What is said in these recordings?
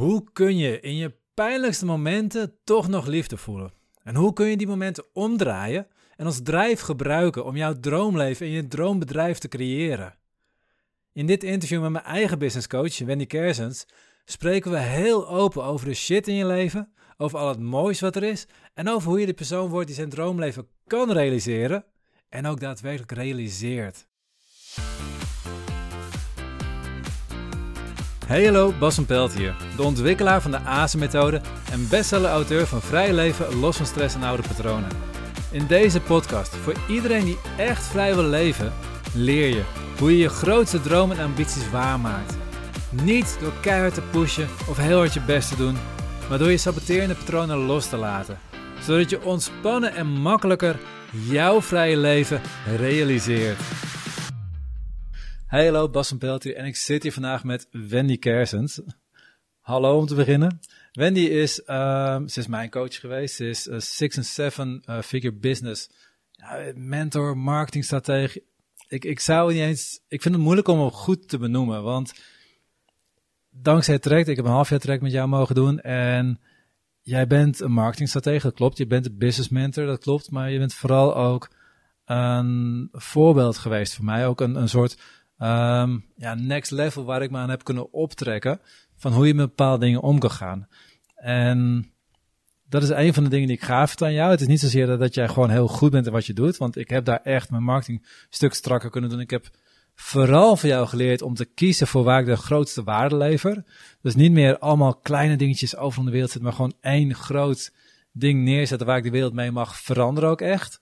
Hoe kun je in je pijnlijkste momenten toch nog liefde voelen? En hoe kun je die momenten omdraaien en als drijf gebruiken om jouw droomleven en je droombedrijf te creëren? In dit interview met mijn eigen businesscoach, Wendy Kersens, spreken we heel open over de shit in je leven, over al het moois wat er is en over hoe je de persoon wordt die zijn droomleven kan realiseren en ook daadwerkelijk realiseert. Hey hallo, Bas van Pelt hier, de ontwikkelaar van de ASE-methode en bestseller-auteur van Vrij Leven, Los van Stress en Oude Patronen. In deze podcast, voor iedereen die echt vrij wil leven, leer je hoe je je grootste dromen en ambities waarmaakt. Niet door keihard te pushen of heel hard je best te doen, maar door je saboterende patronen los te laten. Zodat je ontspannen en makkelijker jouw vrije leven realiseert. Hey, hallo, Bas van Pelt hier en ik zit hier vandaag met Wendy Kersens. Hallo om te beginnen. Wendy is, uh, ze is mijn coach geweest. Ze is een six en seven uh, figure business mentor, marketingstratege. Ik, ik zou niet eens, ik vind het moeilijk om hem goed te benoemen, want dankzij het traject, ik heb een half jaar traject met jou mogen doen en jij bent een marketingstratege, dat klopt. Je bent een business mentor, dat klopt. Maar je bent vooral ook een voorbeeld geweest voor mij. Ook een, een soort um, ja, next level waar ik me aan heb kunnen optrekken. Van hoe je met bepaalde dingen om kan gaan. En dat is een van de dingen die ik gaaf vind aan jou. Het is niet zozeer dat, jij gewoon heel goed bent in wat je doet. Want ik heb daar echt mijn marketing stuk strakker kunnen doen. Ik heb vooral van jou geleerd om te kiezen voor waar ik de grootste waarde lever. Dus niet meer allemaal kleine dingetjes over de wereld zetten, maar gewoon één groot ding neerzetten waar ik de wereld mee mag veranderen ook echt.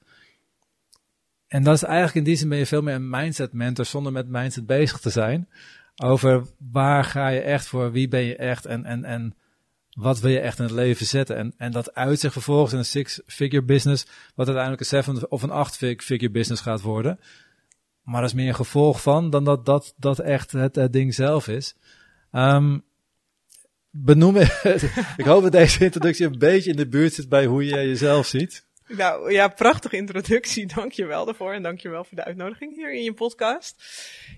En dat is eigenlijk in die zin ben je veel meer een mindset mentor zonder met mindset bezig te zijn. Over waar ga je echt voor, wie ben je echt en, en, en wat wil je echt in het leven zetten. En, en dat uitzicht vervolgens in een six-figure business, wat uiteindelijk een seven of een acht-figure business gaat worden. Maar dat is meer een gevolg van dan dat dat, dat echt het, ding zelf is. Um, benoem ik hoop dat deze introductie een beetje in de buurt zit bij hoe je jezelf ziet. Nou ja, prachtige introductie. Dank je wel daarvoor. En dank je wel voor de uitnodiging hier in je podcast.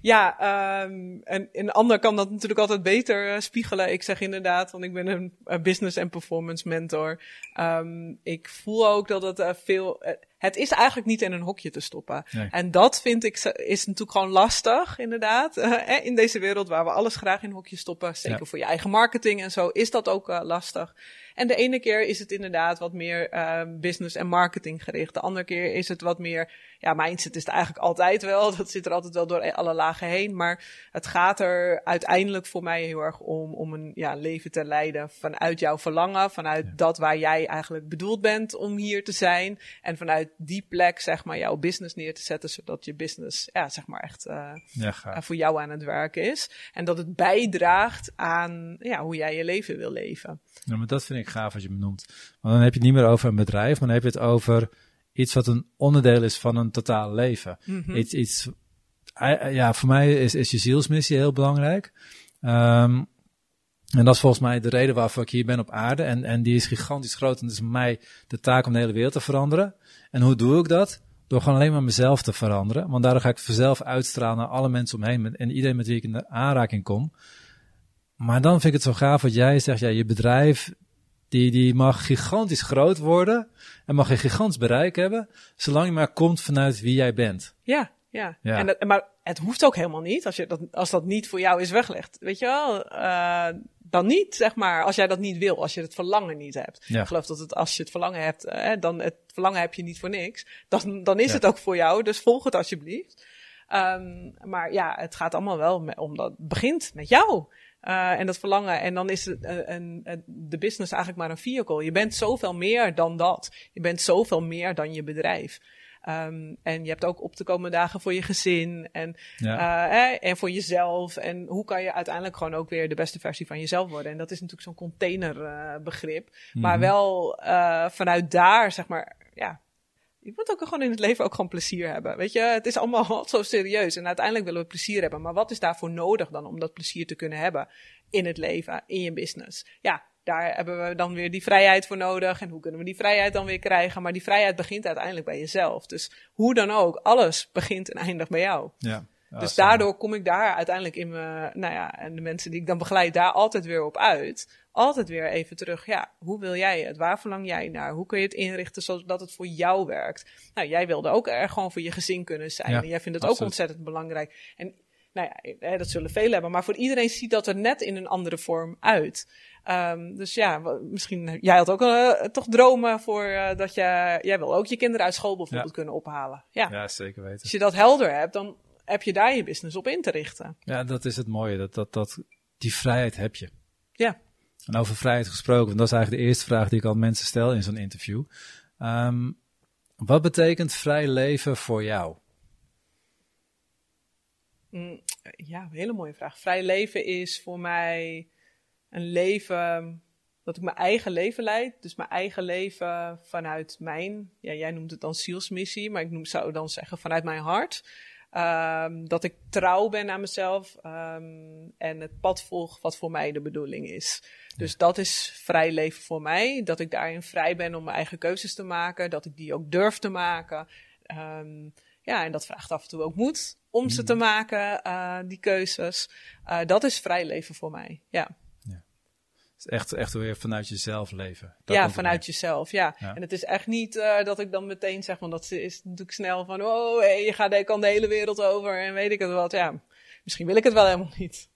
Ja, um, en een ander kan dat natuurlijk altijd beter uh, spiegelen. Ik zeg inderdaad, want ik ben een, een business en performance mentor. Um, ik voel ook dat het uh, veel. Het is eigenlijk niet in een hokje te stoppen. Nee. En dat vind ik is natuurlijk gewoon lastig, inderdaad. in deze wereld waar we alles graag in een hokje stoppen, zeker ja. voor je eigen marketing en zo, is dat ook lastig. En de ene keer is het inderdaad wat meer uh, business en marketing gericht. De andere keer is het wat meer, ja, mindset is het eigenlijk altijd wel. Dat zit er altijd wel door alle lagen heen. Maar het gaat er uiteindelijk voor mij heel erg om, om een ja, leven te leiden vanuit jouw verlangen. Vanuit ja. dat waar jij eigenlijk bedoeld bent om hier te zijn. En vanuit die plek, zeg maar, jouw business neer te zetten. Zodat je business, ja, zeg maar echt uh, ja, voor jou aan het werken is. En dat het bijdraagt aan ja, hoe jij je leven wil leven. Ja, maar dat vind ik gaaf als je me noemt. Want dan heb je het niet meer over een bedrijf, maar dan heb je het over iets wat een onderdeel is van een totaal leven. Mm -hmm. Iets, iets, ja, voor mij is, is je zielsmissie heel belangrijk. Um, en dat is volgens mij de reden waarvoor ik hier ben op aarde. En, en die is gigantisch groot. En het is voor mij de taak om de hele wereld te veranderen. En hoe doe ik dat? Door gewoon alleen maar mezelf te veranderen. Want daardoor ga ik vanzelf uitstralen naar alle mensen omheen. En iedereen met wie ik in de aanraking kom. Maar dan vind ik het zo gaaf wat jij zegt. Ja, je bedrijf, die, die mag gigantisch groot worden. En mag een gigantisch bereik hebben. Zolang je maar komt vanuit wie jij bent. Ja, ja. ja. En dat, maar het hoeft ook helemaal niet. Als, je dat, als dat niet voor jou is weggelegd. Weet je wel? Uh, dan niet, zeg maar, als jij dat niet wil, als je het verlangen niet hebt. Ja. Ik geloof dat het, als je het verlangen hebt, uh, dan het verlangen heb je niet voor niks. Dan, dan is ja. het ook voor jou, dus volg het alsjeblieft. Um, maar ja, het gaat allemaal wel om dat het begint met jou. Uh, en dat verlangen. En dan is het, uh, een, een, de business eigenlijk maar een vehicle. Je bent zoveel meer dan dat. Je bent zoveel meer dan je bedrijf. Um, en je hebt ook op te komen dagen voor je gezin en, ja. uh, hè, en voor jezelf. En hoe kan je uiteindelijk gewoon ook weer de beste versie van jezelf worden? En dat is natuurlijk zo'n containerbegrip. Uh, mm-hmm. Maar wel vanuit daar, zeg maar, ja. Je moet ook gewoon in het leven ook gewoon plezier hebben. Weet je, het is allemaal zo serieus. En uiteindelijk willen we plezier hebben. Maar wat is daarvoor nodig dan om dat plezier te kunnen hebben in het leven, in je business? Ja, daar hebben we dan weer die vrijheid voor nodig. En hoe kunnen we die vrijheid dan weer krijgen? Maar die vrijheid begint uiteindelijk bij jezelf. Dus hoe dan ook, alles begint en eindigt bij jou. Ja. dus daardoor kom ik daar uiteindelijk in mijn, nou ja, en de mensen die ik dan begeleid daar altijd weer op uit. Altijd weer even terug, ja, hoe wil jij het? Waar verlang jij naar? Hoe kun je het inrichten zodat het voor jou werkt? Nou, jij wilde ook er gewoon voor je gezin kunnen zijn. en jij vindt het ook ontzettend belangrijk. En nou ja, dat zullen velen hebben, maar voor iedereen ziet dat er net in een andere vorm uit. Um, dus ja, misschien, jij had ook uh, toch dromen voor uh, dat je, jij wil ook je kinderen uit school bijvoorbeeld kunnen ophalen. Ja. ja, zeker weten. Als je dat helder hebt, dan heb je daar je business op in te richten. Ja, dat is het mooie, dat, dat, dat, die vrijheid heb je. Ja. En over vrijheid gesproken, dat is eigenlijk de eerste vraag die ik al mensen stel in zo'n interview. Um, wat betekent vrij leven voor jou? Mm, ja, een hele mooie vraag. Vrij leven is voor mij een leven dat ik mijn eigen leven leid. Dus mijn eigen leven vanuit mijn, ja, jij noemt het dan zielsmissie, maar ik noem, zou dan zeggen vanuit mijn hart. Um, dat ik trouw ben aan mezelf um, en het pad volg wat voor mij de bedoeling is. Dus dat is vrij leven voor mij. Dat ik daarin vrij ben om mijn eigen keuzes te maken. Dat ik die ook durf te maken. Um, ja, en dat vraagt af en toe ook moed om ze te mm. maken, uh, die keuzes. Uh, dat is vrij leven voor mij, ja. Is echt, echt weer vanuit jezelf leven. Dat ja, vanuit jezelf, ja. En het is echt niet uh, dat ik dan meteen zeg, want dat is natuurlijk snel van... oh, hey, je gaat, kan de hele wereld over en weet ik het wat. Ja, misschien wil ik het wel helemaal niet.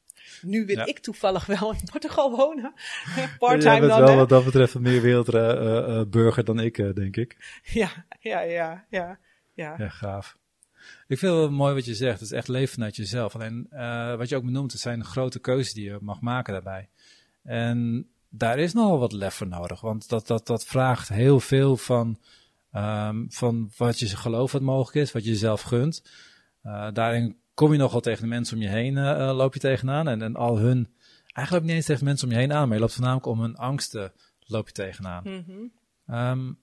Nu wil ik toevallig wel in Portugal wonen. Parttime ja, dan. wel wat dat betreft een meer wereldburger dan ik, denk ik. Ja, ja, ja, ja. Ja, ja gaaf. Ik vind het wel mooi wat je zegt. Het is echt leven vanuit jezelf. Alleen uh, wat je ook benoemt, het zijn grote keuzes die je mag maken daarbij. En daar is nogal wat lef voor nodig. Want dat, dat, dat vraagt heel veel van, um, van wat je gelooft wat mogelijk is, wat je jezelf gunt. Uh, daarin kom je nogal tegen de mensen om je heen, uh, loop je tegenaan. En, en al hun, eigenlijk niet eens tegen mensen om je heen aan, maar je loopt voornamelijk om hun angsten loop je tegenaan. Mm -hmm. um,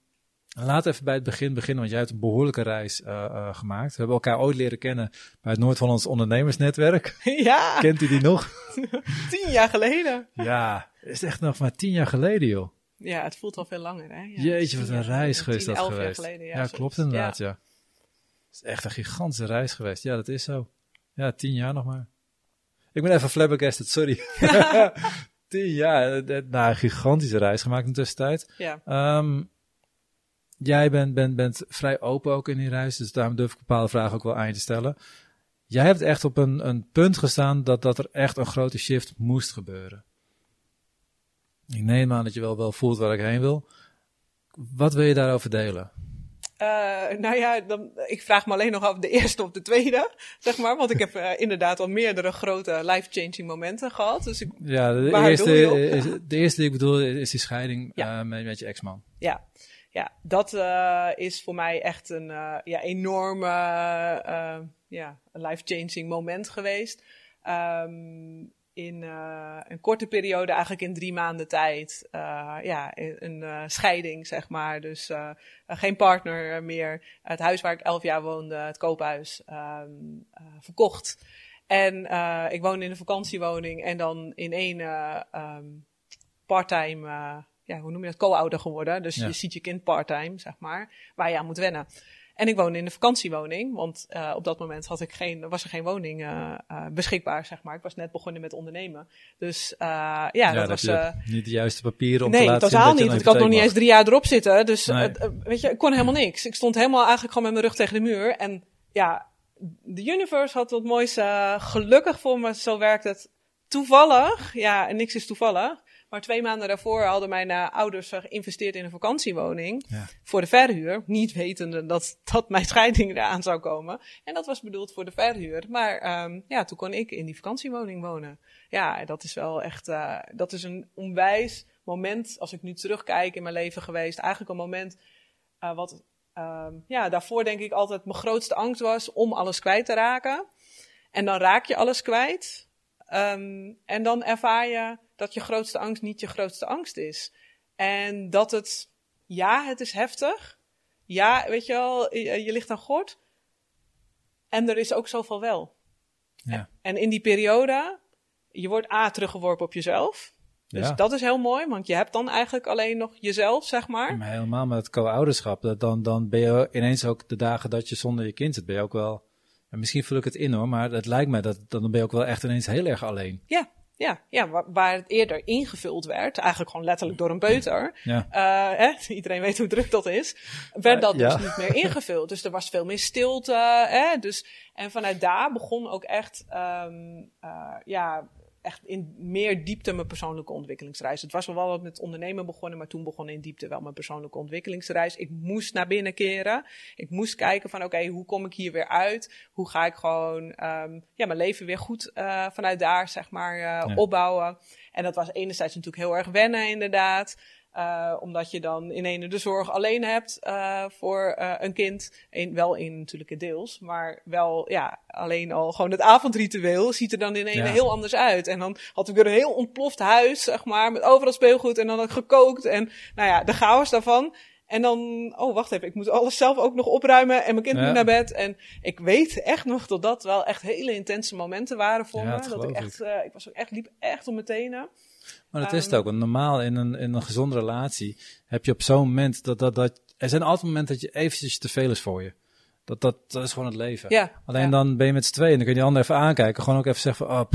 Laat even bij het begin beginnen, want jij hebt een behoorlijke reis uh, uh, gemaakt. We hebben elkaar ooit leren kennen bij het Noord-Hollands Ondernemersnetwerk. Ja. Kent u die nog? tien jaar geleden. Ja, is echt nog maar tien jaar geleden, joh. Ja, het voelt al veel langer, hè? Ja, Jeetje, wat een reis geweest dat geweest. Jaar geleden, ja, ja klopt inderdaad, ja. Het is echt een gigantische reis geweest. Ja, dat is zo. Ja, tien jaar nog maar. Ik ben even flabbergasted, sorry. tien jaar, nou, een gigantische reis gemaakt in de tussentijd. Ja. Um, jij bent, bent, bent vrij open ook in die reis, dus daarom durf ik bepaalde vragen ook wel aan je te stellen. Jij hebt echt op een, een punt gestaan dat, dat er echt een grote shift moest gebeuren. Ik neem aan dat je wel, wel voelt waar ik heen wil. Wat wil je daarover delen? Uh, nou ja, dan, ik vraag me alleen nog af de eerste of de tweede, zeg maar. Want ik heb uh, inderdaad al meerdere grote life-changing momenten gehad. Dus ik, ja, de, eerste, is, de eerste die ik bedoel is die scheiding ja. uh, met, met je ex-man. Ja, ja, dat uh, is voor mij echt een uh, ja, enorme uh, ja, life-changing moment geweest. Um, in een korte periode, eigenlijk in drie maanden tijd, ja, een scheiding, zeg maar. Dus geen partner meer. Het huis waar ik elf jaar woonde, het koophuis, um, verkocht. En ik woonde in een vakantiewoning en dan in één um, parttime ja, hoe noem je dat, co-ouder geworden. Dus je ziet je kind part-time, zeg maar, waar je aan moet wennen. En ik woonde in een vakantiewoning, want uh, op dat moment had ik geen, was er geen woning uh, uh, beschikbaar, zeg maar. Ik was net begonnen met ondernemen. Dus ja, ja, dat was... niet de juiste papieren om nee, te laten zien totaal niet, want ik had nog niet eens drie jaar erop zitten. Dus weet je, ik kon helemaal niks. Ik stond helemaal eigenlijk gewoon met mijn rug tegen de muur. En ja, de universe had wat moois gelukkig voor me, zo werkt het. Toevallig, ja, en niks is toevallig maar twee maanden daarvoor hadden mijn uh, ouders geïnvesteerd in een vakantiewoning ja. voor de verhuur. Niet wetende dat, dat mijn scheiding eraan zou komen. En dat was bedoeld voor de verhuur. Maar um, ja, toen kon ik in die vakantiewoning wonen. Ja, dat is wel echt, uh, dat is een onwijs moment, als ik nu terugkijk in mijn leven geweest. Eigenlijk een moment uh, wat, um, ja, daarvoor denk ik altijd mijn grootste angst was om alles kwijt te raken. En dan raak je alles kwijt. Um, en dan ervaar je dat je grootste angst niet je grootste angst is. En dat het, ja, het is heftig. Ja, weet je wel, je, ligt aan God. En er is ook zoveel wel. Ja. En in die periode, je wordt A, teruggeworpen op jezelf. Dus ja. dat is heel mooi, want je hebt dan eigenlijk alleen nog jezelf, zeg maar. Maar helemaal met het co-ouderschap. Dan, dan ben je ineens ook de dagen dat je zonder je kind zit, ben je ook wel En misschien vul ik het in hoor, maar het lijkt mij dat dan ben je ook wel echt ineens heel erg alleen. Ja, ja, ja waar, het eerder ingevuld werd, eigenlijk gewoon letterlijk door een beuter. Ja. Uh, hè, iedereen weet hoe druk dat is. Werd dat dus niet meer ingevuld. Dus er was veel meer stilte. Hè, dus, en vanuit daar begon ook echt um, uh, ja, echt in meer diepte mijn persoonlijke ontwikkelingsreis. Het was wel wat met ondernemen begonnen, maar toen begon in diepte wel mijn persoonlijke ontwikkelingsreis. Ik moest naar binnen keren. Ik moest kijken van oké, hoe kom ik hier weer uit? Hoe ga ik gewoon um, ja, mijn leven weer goed uh, vanuit daar zeg maar uh, opbouwen? En dat was enerzijds natuurlijk heel erg wennen inderdaad. Uh, omdat je dan in ene de zorg alleen hebt uh, voor uh, een kind. In, wel in natuurlijke deels, maar wel ja, alleen al gewoon het avondritueel ziet er dan in ene heel anders uit. En dan had ik weer een heel ontploft huis, zeg maar, met overal speelgoed en dan had ik gekookt en nou ja, de chaos daarvan. En dan, oh wacht even, ik moet alles zelf ook nog opruimen en mijn kind moet naar bed. En ik weet echt nog dat dat wel echt hele intense momenten waren voor me. Dat ik echt, ik was ook echt, liep echt om mijn tenen. Maar dat is het ook. Want normaal in een, in een gezonde relatie heb je op zo'n moment dat, dat, dat. Er zijn altijd momenten dat je eventjes te veel is voor je. Dat, dat, dat is gewoon het leven. Ja, Alleen dan ben je met z'n tweeën en dan kun je die ander even aankijken. Gewoon ook even zeggen van, oh,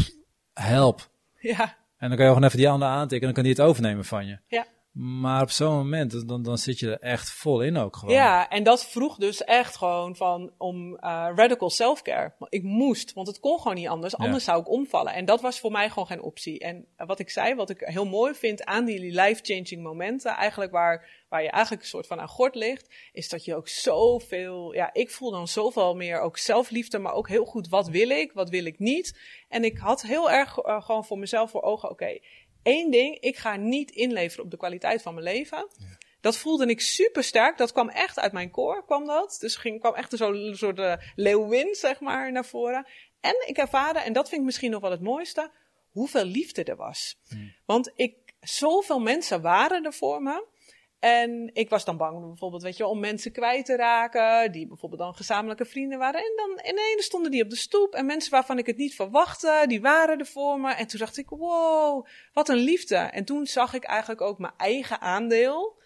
help. Ja. En dan kan je gewoon even die ander aantikken en dan kan die het overnemen van je. Ja. Maar op zo'n moment, dan, dan zit je er echt vol in ook gewoon. Ja, en dat vroeg dus echt gewoon van om uh, radical self-care. Ik moest, want het kon gewoon niet anders. Anders zou ik omvallen. En dat was voor mij gewoon geen optie. En wat ik zei, wat ik heel mooi vind aan die life-changing momenten, eigenlijk waar, waar je eigenlijk een soort van aan gort ligt, is dat je ook zoveel, ja, ik voel dan zoveel meer ook zelfliefde, maar ook heel goed wat wil ik, wat wil ik niet. En ik had heel erg uh, gewoon voor mezelf voor ogen, oké, okay, Eén ding, ik ga niet inleveren op de kwaliteit van mijn leven. Ja. Dat voelde ik super sterk. Dat kwam echt uit mijn koor, kwam dat. Dus ging, kwam echt zo'n soort uh, leeuwin, zeg maar, naar voren. En ik ervaarde, en dat vind ik misschien nog wel het mooiste, hoeveel liefde er was. Hmm. Want ik, zoveel mensen waren er voor me. En ik was dan bang bijvoorbeeld, weet je, om mensen kwijt te raken, die bijvoorbeeld dan gezamenlijke vrienden waren. En dan ineens stonden die op de stoep en mensen waarvan ik het niet verwachtte, die waren er voor me. En toen dacht ik, wow, wat een liefde. En toen zag ik eigenlijk ook mijn eigen aandeel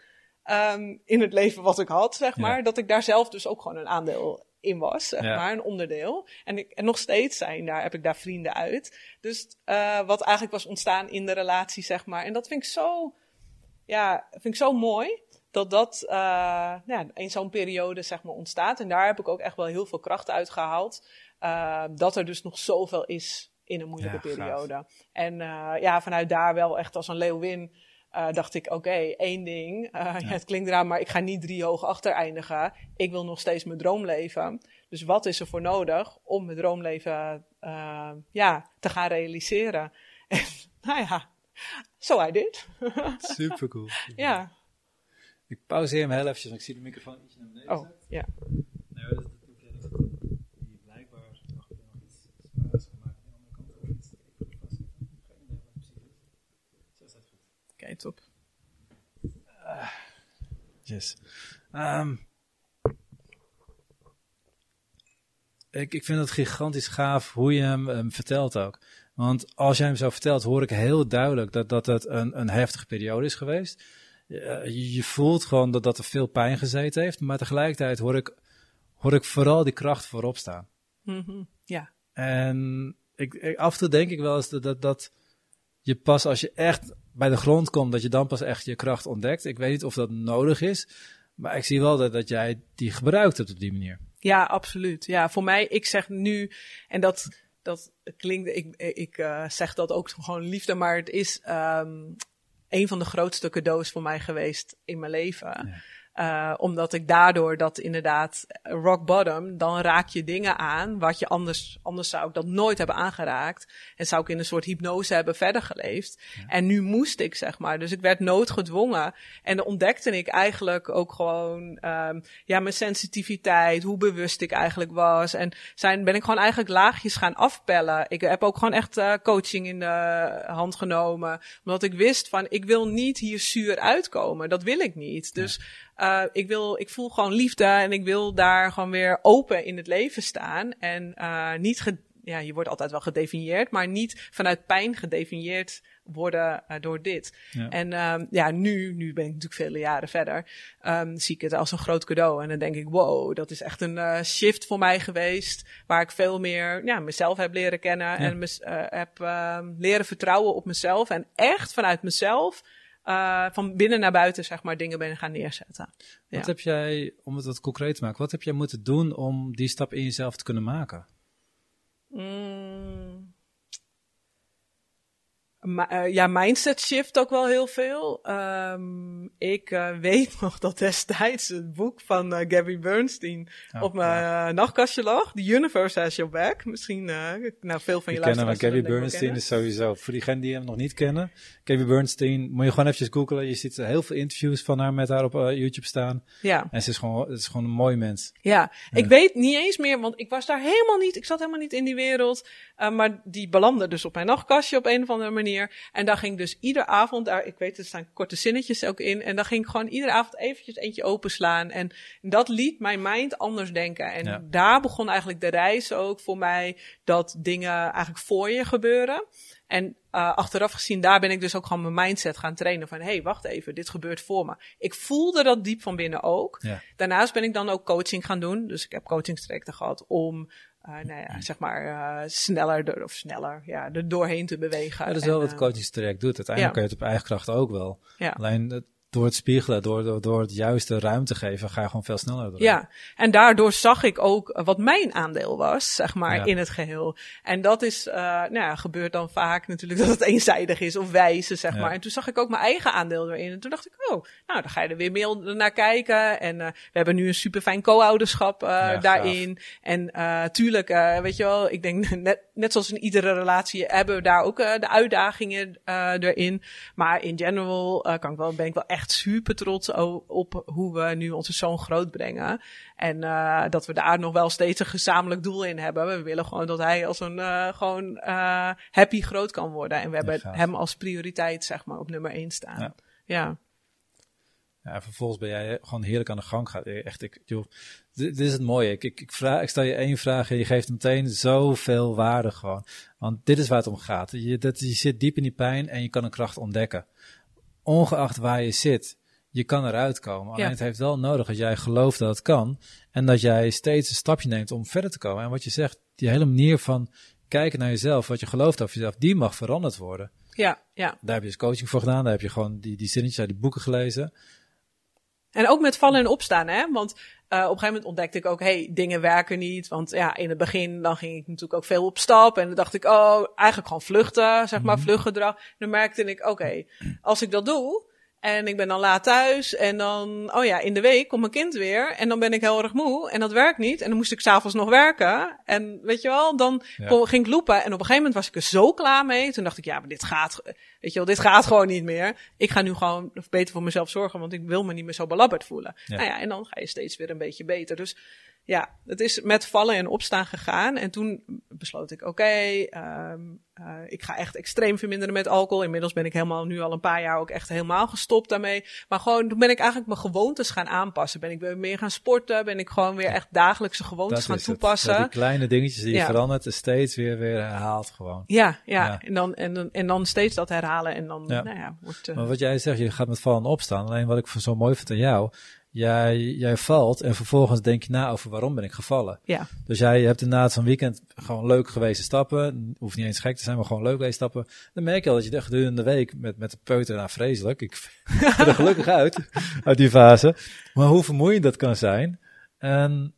um, in het leven wat ik had, zeg maar. Dat ik daar zelf dus ook gewoon een aandeel in was, zeg ja. maar, een onderdeel. En, ik, en nog steeds zijn daar, heb ik daar vrienden uit. Dus uh, wat eigenlijk was ontstaan in de relatie, zeg maar. En dat vind ik zo ja, vind ik zo mooi dat dat uh, ja, in zo'n periode zeg maar ontstaat. En daar heb ik ook echt wel heel veel kracht uit gehaald. Uh, dat er dus nog zoveel is in een moeilijke periode. Gaaf. En uh, ja, vanuit daar wel echt als een leeuwin dacht ik, oké, okay, één ding. Ja. het klinkt raar, maar ik ga niet drie hoog achter eindigen. Ik wil nog steeds mijn droom leven. Dus wat is er voor nodig om mijn droomleven ja, te gaan realiseren? En nou ja, So I did. Super cool. ja. Ik pauzeer hem heel eventjes, want ik zie de microfoon ietsje naar beneden. Oh, ja. Nee, dat, dat doe ik dat die blijkbaar achter nog iets zwaars gemaakt aan de andere kant of iets. Ik heb vast Geen idee wat het precies is. Zo is dat goed. Oké, top. Uh, yes. Um, ik, ik vind het gigantisch gaaf hoe je hem um, vertelt ook. Want als jij hem zo vertelt, hoor ik heel duidelijk dat, dat het een, een heftige periode is geweest. Je, je voelt gewoon dat, dat er veel pijn gezeten heeft, maar tegelijkertijd hoor ik, hoor ik vooral die kracht voorop staan. Mm -hmm. Ja. En ik, ik, af en toe denk ik wel eens dat, dat, dat je pas als je echt bij de grond komt, dat je dan pas echt je kracht ontdekt. Ik weet niet of dat nodig is, maar ik zie wel dat, dat jij die gebruikt hebt op die manier. Ja, absoluut. Ja, voor mij, ik zeg nu, en dat dat klinkt, ik, ik uh, zeg dat ook gewoon liefde, maar het is um, een van de grootste cadeaus voor mij geweest in mijn leven. Uh, omdat ik daardoor dat inderdaad rock bottom, dan raak je dingen aan wat je anders, anders zou ik dat nooit hebben aangeraakt. En zou ik in een soort hypnose hebben verder geleefd. Ja. En nu moest ik, zeg maar. Dus ik werd noodgedwongen. En dan ontdekte ik eigenlijk ook gewoon, um, ja, mijn sensitiviteit, hoe bewust ik eigenlijk was. En zijn, ben ik gewoon eigenlijk laagjes gaan afpellen. Ik heb ook gewoon echt uh, coaching in de hand genomen. Omdat ik wist van, ik wil niet hier zuur uitkomen. Dat wil ik niet. Dus, ja. Uh, ik, wil, ik voel gewoon liefde en ik wil daar gewoon weer open in het leven staan. En uh, niet, ge, ja, je wordt altijd wel gedefinieerd, maar niet vanuit pijn gedefinieerd worden uh, door dit. Ja. En um, ja, nu, nu ben ik natuurlijk vele jaren verder, um, zie ik het als een groot cadeau. En dan denk ik, wow, dat is echt een uh, shift voor mij geweest, waar ik veel meer ja, mezelf heb leren kennen ja. en mes, uh, heb um, leren vertrouwen op mezelf. En echt vanuit mezelf uh, van binnen naar buiten, zeg maar, dingen ben gaan neerzetten. Wat heb jij, om het wat concreet te maken, wat heb jij moeten doen om die stap in jezelf te kunnen maken? Mm. Ma uh, ja, mindset shift ook wel heel veel. Um, ik uh, weet nog dat destijds het boek van uh, Gabby Bernstein oh, op mijn ja. nachtkastje lag. The Universe Has Your Back. Misschien, nou, veel van je, je kennen, maar Gabby Bernstein is sowieso, voor diegenen die hem nog niet kennen, Gabby Bernstein, moet je gewoon eventjes googlen. Je ziet heel veel interviews van haar met haar op YouTube staan. Ja. En ze is gewoon, het is gewoon een mooi mens. Ja. ja. ik weet niet eens meer, want ik was daar helemaal niet, ik zat helemaal niet in die wereld. maar die belandde dus op mijn nachtkastje op een of andere manier. En dan ging dus iedere avond, daar, ik weet, er staan korte zinnetjes ook in. En dan ging ik gewoon iedere avond eventjes eentje openslaan. En dat liet mijn mind anders denken. En daar begon eigenlijk de reis ook voor mij dat dingen eigenlijk voor je gebeuren. En uh, achteraf gezien, daar ben ik dus ook gewoon mijn mindset gaan trainen. Van, hé, hey, wacht even, dit gebeurt voor me. Ik voelde dat diep van binnen ook. Ja. Daarnaast ben ik dan ook coaching gaan doen. Dus ik heb coachingstrajecten gehad om uh, nou ja, zeg maar uh, sneller, door, of sneller, ja, er doorheen te bewegen. Ja, dat is wel wat coachingstraject doet. Uiteindelijk ja. kun je het op eigen kracht ook wel. Ja. Alleen door het spiegelen, door, door, door het juiste ruimte geven, ga je gewoon veel sneller door. Ja, en daardoor zag ik ook wat mijn aandeel was, zeg maar, ja. in het geheel. En dat is, uh, nou ja, gebeurt dan vaak natuurlijk dat het eenzijdig is of wijzen, zeg ja. maar. En toen zag ik ook mijn eigen aandeel erin. En toen dacht ik, oh, nou, dan ga je er weer meer naar kijken. En uh, we hebben nu een super fijn co-ouderschap uh, ja, daarin. En tuurlijk, weet je wel, ik denk net, net zoals in iedere relatie hebben we daar ook de uitdagingen erin. Maar in general kan ik wel, ben ik wel echt echt super trots op hoe we nu onze zoon groot brengen. En uh, dat we daar nog wel steeds een gezamenlijk doel in hebben. We willen gewoon dat hij als een uh, gewoon uh, happy groot kan worden. En we hebben hem als prioriteit, zeg maar, op nummer 1 staan. Ja. ja. Ja, vervolgens ben jij gewoon heerlijk aan de gang gaat. Echt, ik, joh, dit, dit, is het mooie. Ik, ik, ik, vraag, ik stel je één vraag en je geeft meteen zoveel waarde gewoon. Want dit is waar het om gaat. Je, dat, je zit diep in die pijn en je kan een kracht ontdekken ongeacht waar je zit, je kan eruit komen. Alleen het heeft wel nodig dat jij gelooft dat het kan. En dat jij steeds een stapje neemt om verder te komen. En wat je zegt, die hele manier van kijken naar jezelf, wat je gelooft over jezelf, die mag veranderd worden. Ja, ja. Daar heb je dus coaching voor gedaan. Daar heb je gewoon die, die zinnetjes uit die boeken gelezen. En ook met vallen en opstaan, hè? Want op een gegeven moment ontdekte ik ook, hey, dingen werken niet. Want ja, in het begin dan ging ik natuurlijk ook veel op stap. En dan dacht ik, oh, eigenlijk gewoon vluchten, zeg maar, -hmm. vluchtgedrag. Dan merkte ik, oké, okay, als ik dat doe, en ik ben dan laat thuis. En dan, oh ja, in de week komt mijn kind weer. En dan ben ik heel erg moe. En dat werkt niet. En dan moest ik s'avonds nog werken. En weet je wel, dan ja. ging ik lopen. En op een gegeven moment was ik er zo klaar mee. Toen dacht ik, ja, maar dit gaat, weet je wel, dit gaat gewoon niet meer. Ik ga nu gewoon beter voor mezelf zorgen. Want ik wil me niet meer zo belabberd voelen. Ja. Nou ja, en dan ga je steeds weer een beetje beter. Dus ja, het is met vallen en opstaan gegaan. En toen besloot ik, oké, okay, um, uh, ik ga echt extreem verminderen met alcohol. Inmiddels ben ik helemaal nu al een paar jaar ook echt helemaal gestopt daarmee. Maar gewoon, toen ben ik eigenlijk mijn gewoontes gaan aanpassen. Ben ik weer meer gaan sporten. Ben ik gewoon weer echt dagelijkse gewoontes gaan toepassen. Die kleine dingetjes die ja. je verandert, steeds weer weer herhaalt gewoon. Ja, ja. ja. En, dan, en, dan, en dan steeds dat herhalen. En dan, ja. nou ja, wordt... Uh... Maar wat jij zegt, je gaat met vallen opstaan. Alleen wat ik zo mooi vind aan jou Jij, jij valt en vervolgens denk je na over waarom ben ik gevallen. Ja. Dus jij hebt inderdaad van weekend gewoon leuk geweest stappen. Hoeft niet eens gek te zijn, maar gewoon leuk geweest stappen. Dan merk je al dat je de gedurende de week met, met de peuter, nou vreselijk. Ik ben er gelukkig uit, uit die fase. Maar hoe vermoeiend dat kan zijn. En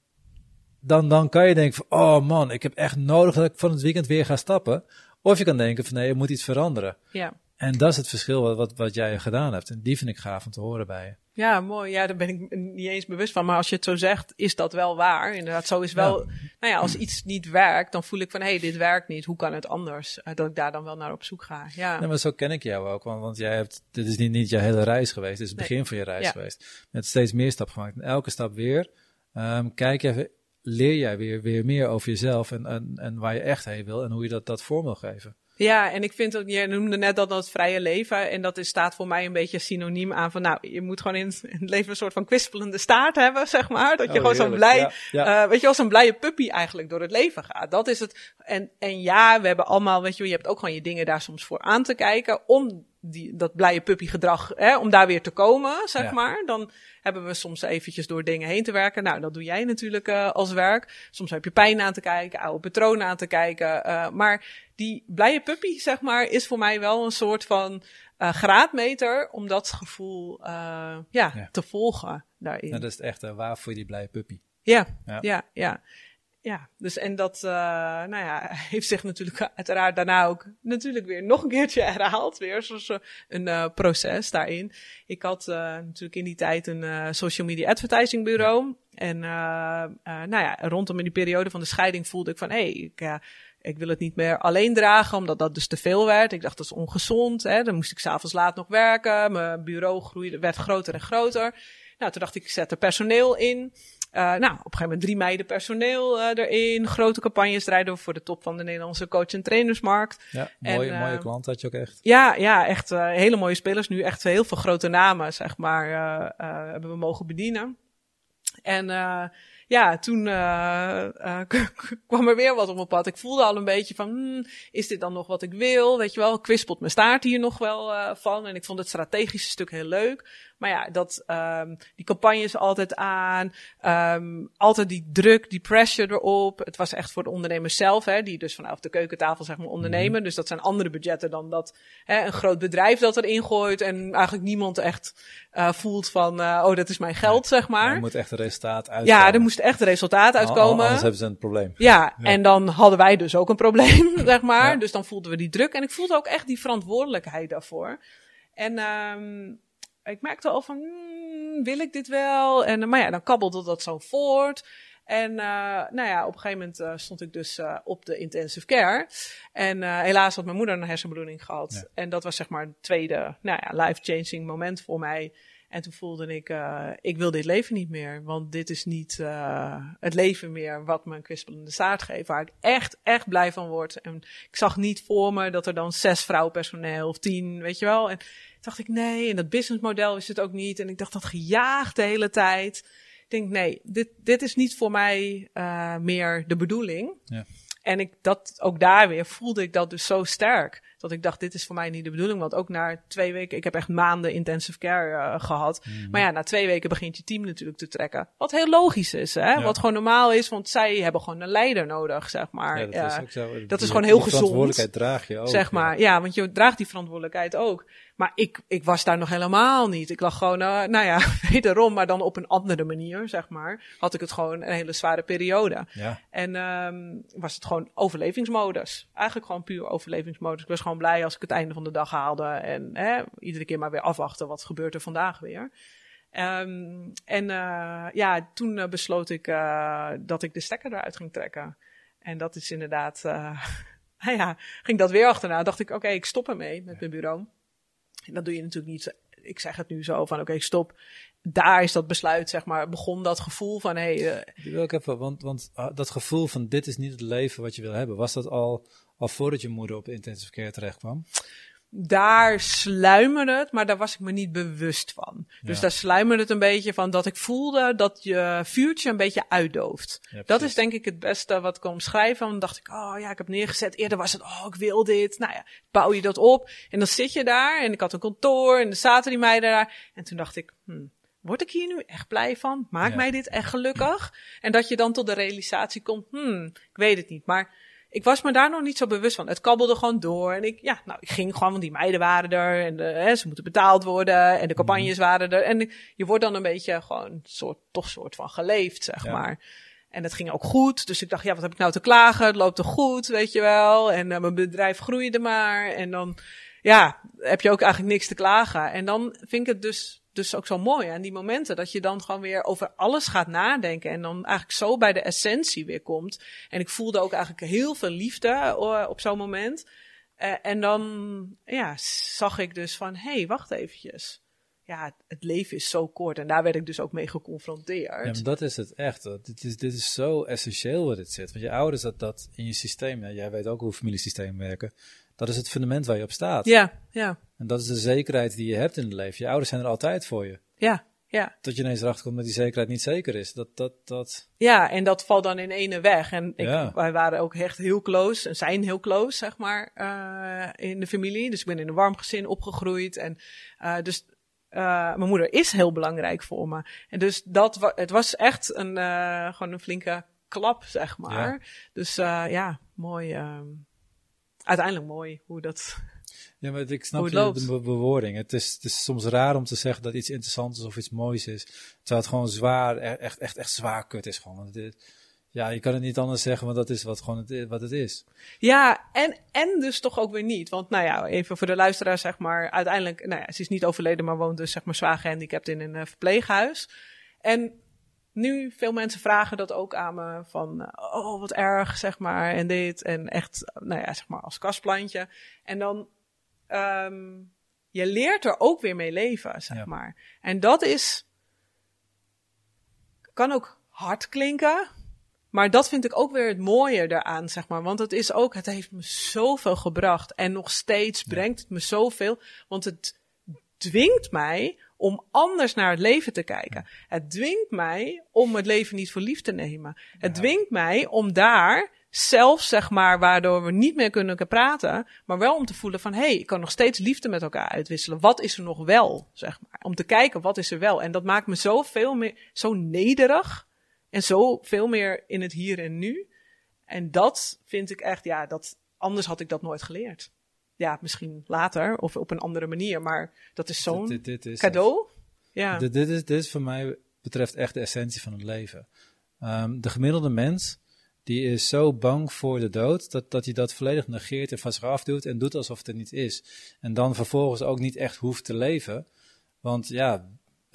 dan, dan kan je denken van, oh man, ik heb echt nodig dat ik van het weekend weer ga stappen. Of je kan denken van, nee, er moet iets veranderen. Ja. En dat is het verschil wat, wat, wat jij gedaan hebt. En die vind ik gaaf om te horen bij je. Ja, mooi. Ja, daar ben ik niet eens bewust van. Maar als je het zo zegt, is dat wel waar. Inderdaad, zo is wel. Ja. Nou ja, als iets niet werkt, dan voel ik van hé, hey, dit werkt niet. Hoe kan het anders? Uh, dat ik daar dan wel naar op zoek ga. Ja. Nee, maar zo ken ik jou ook. Want, want jij hebt. Dit is niet, niet je hele reis geweest. Dit is het begin van je reis ja. geweest. Met steeds meer stappen gemaakt. En elke stap weer. Um, kijk even. Leer jij weer, weer meer over jezelf en, en, en waar je echt heen wil en hoe je dat, dat vorm wil geven. Ja, en ik vind ook, je noemde net dat dat vrije leven. En dat is, staat voor mij een beetje synoniem aan van, nou, je moet gewoon in, het leven een soort van kwispelende staart hebben, zeg maar. Dat je oh, gewoon zo'n blij, ja, weet je wel, zo'n blije puppy eigenlijk door het leven gaat. Dat is het. En, en ja, we hebben allemaal, weet je, je hebt ook gewoon je dingen daar soms voor aan te kijken om die, dat blije puppygedrag, hè, om daar weer te komen, zeg maar. Dan hebben we soms eventjes door dingen heen te werken. Nou, dat doe jij natuurlijk uh, als werk. Soms heb je pijn aan te kijken, oude patronen aan te kijken. Uh, maar die blije puppy, zeg maar, is voor mij wel een soort van uh, graadmeter om dat gevoel ja, ja, te volgen daarin. Nou, dat is echt waar voor die blije puppy. Ja, ja, ja. ja ja, dus en dat, uh, nou ja, heeft zich natuurlijk uiteraard daarna ook natuurlijk weer nog een keertje herhaald. Weer zoals een uh, proces daarin. Ik had uh, natuurlijk in die tijd een social media advertising bureau. En nou ja, rondom in die periode van de scheiding voelde ik van, hé, hey, ik, ik wil het niet meer alleen dragen, omdat dat dus te veel werd. Ik dacht, dat is ongezond. Hè? Dan moest ik s'avonds laat nog werken. Mijn bureau groeide, werd groter en groter. Nou, toen dacht ik, ik zet er personeel in. Uh, nou, op een gegeven moment drie meiden personeel uh, erin. Grote campagnes draaiden we voor de top van de Nederlandse coach- en trainersmarkt. Ja, mooie, en, mooie klant had je ook echt. Ja, ja echt hele mooie spelers. Nu echt heel veel grote namen, zeg maar, hebben we mogen bedienen. En ja, toen uh, kwam er weer wat op mijn pad. Ik voelde al een beetje van, hmm, is dit dan nog wat ik wil? Weet je wel, kwispelt mijn staart hier nog wel uh, van. En ik vond het strategische stuk heel leuk. Maar ja, dat, um, die campagnes altijd aan, um, altijd die druk, die pressure erop. Het was echt voor de ondernemers zelf, hè, die dus vanaf de keukentafel zeg maar ondernemen. Mm Dus dat zijn andere budgetten dan dat hè, een groot bedrijf dat erin gooit en eigenlijk niemand echt uh, voelt van, uh, oh, dat is mijn geld, zeg maar. Ja, er moet echt een resultaat uitkomen. Ja, er moest echt een resultaat uitkomen. Anders hebben ze een probleem. Ja, ja, en dan hadden wij dus ook een probleem, zeg maar. Ja. Dus dan voelden we die druk en ik voelde ook echt die verantwoordelijkheid daarvoor. En um, ik merkte al van, hmm, wil ik dit wel? En, maar ja, dan kabbelde dat zo voort. En uh, nou ja, op een gegeven moment uh, stond ik dus uh, op de intensive care. En helaas had mijn moeder een hersenbloeding gehad. Ja. En dat was zeg maar het tweede nou ja, life-changing moment voor mij. En toen voelde ik, ik wil dit leven niet meer. Want dit is niet het leven meer wat me een kwispelende staart geeft. Waar ik echt, echt blij van word. En ik zag niet voor me dat er dan zes vrouwenpersoneel of tien, weet je wel. En dacht ik, nee, en dat businessmodel is het ook niet. En ik dacht dat gejaagd de hele tijd. Ik denk, nee, dit, dit is niet voor mij uh, meer de bedoeling. Ja. En ik, dat, ook daar weer voelde ik dat dus zo sterk. Dat ik dacht, dit is voor mij niet de bedoeling. Want ook na twee weken, ik heb echt maanden intensive care uh, gehad. Mm. Maar ja, na twee weken begint je team natuurlijk te trekken. Wat heel logisch is, hè? Ja. Wat gewoon normaal is, want zij hebben gewoon een leider nodig, zeg maar. Ja, dat is, ook zo. Dat is gewoon heel gezond. verantwoordelijkheid draag je ook. Zeg maar, ja. want je draagt die verantwoordelijkheid ook. Maar ik, ik was daar nog helemaal niet. Ik lag gewoon, uh, nou ja, wederom, maar dan op een andere manier, zeg maar. Had ik het gewoon een hele zware periode. Ja. En um, was het gewoon overlevingsmodus. Eigenlijk gewoon puur overlevingsmodus. Ik was gewoon blij als ik het einde van de dag haalde. En hè, iedere keer maar weer afwachten, wat gebeurt er vandaag weer. Um, en uh, ja, toen uh, besloot ik uh, dat ik de stekker eruit ging trekken. En dat is inderdaad, nou ja, ging dat weer achterna. Dacht ik, oké, okay, ik stop ermee met mijn bureau. En dat doe je natuurlijk niet. Ik zeg het nu zo van oké, stop. Daar is dat besluit, zeg maar, begon dat gevoel van. Hey, Die wil ik even, want, want uh, dat gevoel van dit is niet het leven wat je wil hebben, was dat al, al voordat je moeder op intensive care terecht kwam? Daar sluimerde het, maar daar was ik me niet bewust van. Dus daar sluimerde het een beetje van dat ik voelde dat je vuurtje een beetje uitdooft. dat is denk ik het beste wat ik kon omschrijven. Dan dacht ik, oh ja, ik heb neergezet. Eerder was het, oh, ik wil dit. Nou ja, bouw je dat op. En dan zit je daar en ik had een kantoor en er zaten die meiden daar. En toen dacht ik, hmm, word ik hier nu echt blij van? Maakt mij dit echt gelukkig? En dat je dan tot de realisatie komt, hmm, ik weet het niet. Maar ik was me daar nog niet zo bewust van. Het kabbelde gewoon door. En ik, ja, nou, ik ging gewoon, want die meiden waren er. En de, hè, ze moeten betaald worden. En de campagnes mhm. waren er. En je wordt dan een beetje gewoon soort, toch soort van geleefd, zeg maar. En het ging ook goed. Dus ik dacht, ja, wat heb ik nou te klagen? Het loopt toch goed, weet je wel. En uh, mijn bedrijf groeide maar. En dan, ja, heb je ook eigenlijk niks te klagen. En dan vind ik het dus dus ook zo mooi aan die momenten. Dat je dan gewoon weer over alles gaat nadenken. En dan eigenlijk zo bij de essentie weer komt. En ik voelde ook eigenlijk heel veel liefde uh, op zo'n moment. Uh, en dan ja, zag ik dus van, hé, hey, wacht eventjes. Ja, het leven is zo kort. En daar werd ik dus ook mee geconfronteerd. Ja, dat is het echt. Dit is, dit is zo essentieel wat dit zit. Want je ouders dat dat in je systeem, jij weet ook hoe familiesystemen werken dat is het fundament waar je op staat. Ja, ja. En dat is de zekerheid die je hebt in het leven. Je ouders zijn er altijd voor je. Ja, ja. Tot je ineens erachter komt dat die zekerheid niet zeker is. Dat, dat, dat... Ja, en dat valt dan in ene weg. En ik, wij waren ook echt heel close en zijn heel close, zeg maar, uh, in de familie. Dus ik ben in een warm gezin opgegroeid. En uh, dus uh, mijn moeder is heel belangrijk voor me. En dus dat, het was echt een, gewoon een flinke klap, zeg maar. Ja. Dus ja, mooi. Ehm, uiteindelijk mooi hoe dat ja, maar ik snap je de bewoording. Het is, het is soms raar om te zeggen dat iets interessants is of iets moois is. Terwijl het gewoon zwaar, e-, echt, echt, echt zwaar kut is gewoon. ja, je kan het niet anders zeggen, want dat is wat, gewoon het, wat het is. Ja, en, en dus toch ook weer niet. Want nou ja, even voor de luisteraar zeg maar. Uiteindelijk, nou ja, ze is niet overleden, maar woont dus zeg maar zwaar gehandicapt in een uh, verpleeghuis. En nu, veel mensen vragen dat ook aan me van, uh, oh wat erg, zeg maar, en dit. En echt, nou ja, zeg maar als kastplantje. En dan um, je leert er ook weer mee leven, zeg maar. En dat is, kan ook hard klinken, maar dat vind ik ook weer het mooie daaraan, zeg maar. Want het is ook, het heeft me zoveel gebracht en nog steeds brengt het me zoveel, want het dwingt mij om anders naar het leven te kijken. Het dwingt mij om het leven niet voor lief te nemen. Het dwingt mij om daar zelfs zeg maar, waardoor we niet meer kunnen praten, maar wel om te voelen van, hé, hey, ik kan nog steeds liefde met elkaar uitwisselen. Wat is er nog wel, zeg maar. Om te kijken, wat is er wel. En dat maakt me zo veel meer, zo nederig en zo veel meer in het hier en nu. En dat vind ik echt, ja, dat, anders had ik dat nooit geleerd. Ja, misschien later of op een andere manier, maar dat is zo'n cadeau. Ja. Dit, dit, is, dit is voor mij betreft echt de essentie van het leven. Um, de gemiddelde mens die is zo bang voor de dood dat, dat hij dat volledig negeert en van zich afdoet en doet alsof het er niet is. En dan vervolgens ook niet echt hoeft te leven, want ja,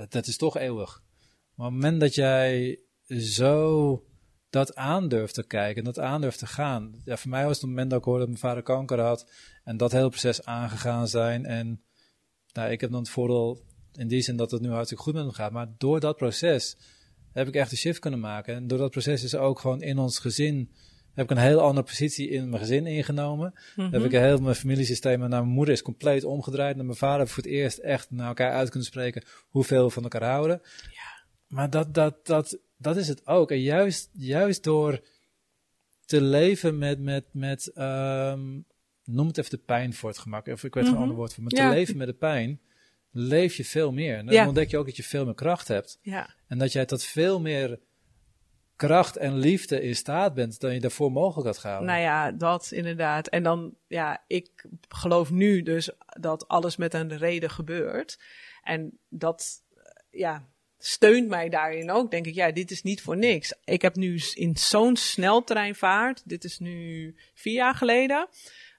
dat, is toch eeuwig. Maar op het moment dat jij zo dat aandurft te kijken en dat aandurft te gaan. Ja, voor mij was het, het moment dat ik hoorde dat mijn vader kanker had en dat hele proces aangegaan zijn. En nou, ik heb dan het voordeel in die zin dat het nu hartstikke goed met hem gaat. Maar door dat proces heb ik echt een shift kunnen maken. En door dat proces is ook gewoon in ons gezin, heb ik een heel andere positie in mijn gezin ingenomen. Heb ik een heel mijn familiesysteem naar mijn moeder is compleet omgedraaid. Naar mijn vader heb voor het eerst echt naar elkaar uit kunnen spreken hoeveel we van elkaar houden. Ja. Maar dat, dat, dat, dat is het ook. En juist, juist door te leven met, met, met um, noem het even de pijn voor het gemak. Of ik weet mm een ander woord voor. Maar te leven met de pijn leef je veel meer. En dan ontdek je ook dat je veel meer kracht hebt. Ja. En dat jij tot veel meer kracht en liefde in staat bent dan je daarvoor mogelijk had gehouden. Nou ja, dat inderdaad. En dan, ja, ik geloof nu dus dat alles met een reden gebeurt. En dat, ja, steunt mij daarin ook. Denk ik, ja, dit is niet voor niks. Ik heb nu in zo'n sneltreinvaart, dit is nu vier jaar geleden,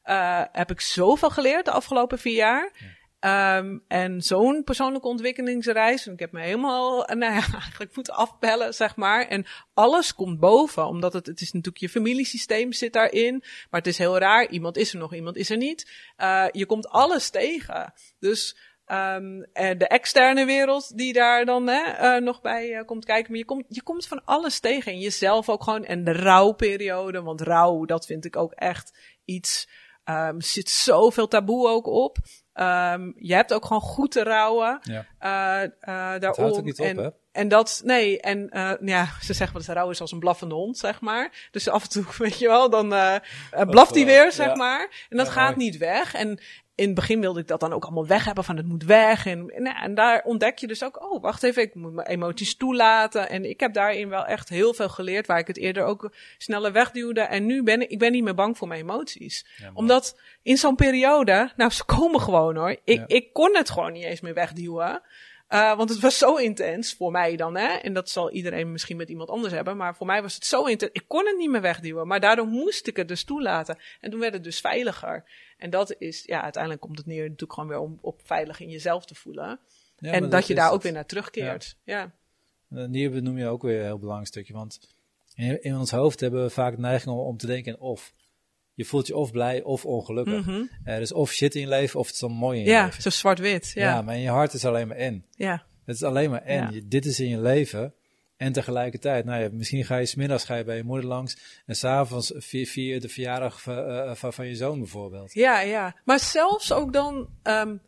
uh, heb ik zoveel geleerd de afgelopen vier jaar. Um, en zo'n persoonlijke ontwikkelingsreis. Ik heb me helemaal, nou ja, eigenlijk moeten afbellen, zeg maar. En alles komt boven, omdat het, het is natuurlijk je familiesysteem zit daarin. Maar het is heel raar. Iemand is er nog, iemand is er niet. Uh, je komt alles tegen. Dus, um, de externe wereld die daar dan hè, uh, nog bij uh, komt kijken. Maar je komt, je komt van alles tegen. En jezelf ook gewoon. En de rouwperiode. Want rouw, dat vind ik ook echt iets. Um, zit zoveel taboe ook op. Um, je hebt ook gewoon goed te rouwen. Ja. Uh, daarom. ook niet op, en, hè? en dat, nee, en uh, ja, ze zeggen wel dat rouw is als een blaffende hond, zeg maar. Dus af en toe, weet je wel, dan uh, blaft hij weer, zeg maar. En dat ja, gaat mooi. niet weg. En in het begin wilde ik dat dan ook allemaal weg hebben, van het moet weg. En, en, en, daar ontdek je dus ook, oh, wacht even, ik moet mijn emoties toelaten. En ik heb daarin wel echt heel veel geleerd, waar ik het eerder ook sneller wegduwde. En nu ben ik, ik ben niet meer bang voor mijn emoties. Ja, Omdat in zo'n periode, nou, ze komen gewoon hoor. Ik, ja. ik kon het gewoon niet eens meer wegduwen. Uh, want het was zo intens voor mij dan, hè. En dat zal iedereen misschien met iemand anders hebben. Maar voor mij was het zo intens. Ik kon het niet meer wegduwen. Maar daardoor moest ik het dus toelaten. En toen werd het dus veiliger. En dat is, ja, uiteindelijk komt het neer natuurlijk gewoon weer om op veilig in jezelf te voelen. Ja, en dat, dat je daar het. ook weer naar terugkeert. Ja. ja. En hier benoem je ook weer een heel belangrijk stukje. Want in, in ons hoofd hebben we vaak de neiging om, om te denken of je voelt je of blij of ongelukkig. Mm -hmm. er is of shit in je leven of het is dan mooi in je ja, leven. zo zwart-wit. Ja. ja, maar in je hart is alleen maar en. Ja. Het is alleen maar en. Ja. Je, dit is in je leven. En tegelijkertijd, nou ja, misschien ga je smiddags ga je bij je moeder langs. En s'avonds vier, vier de verjaardag van, van, van, je zoon bijvoorbeeld. Ja, ja. Maar zelfs ook dan, um,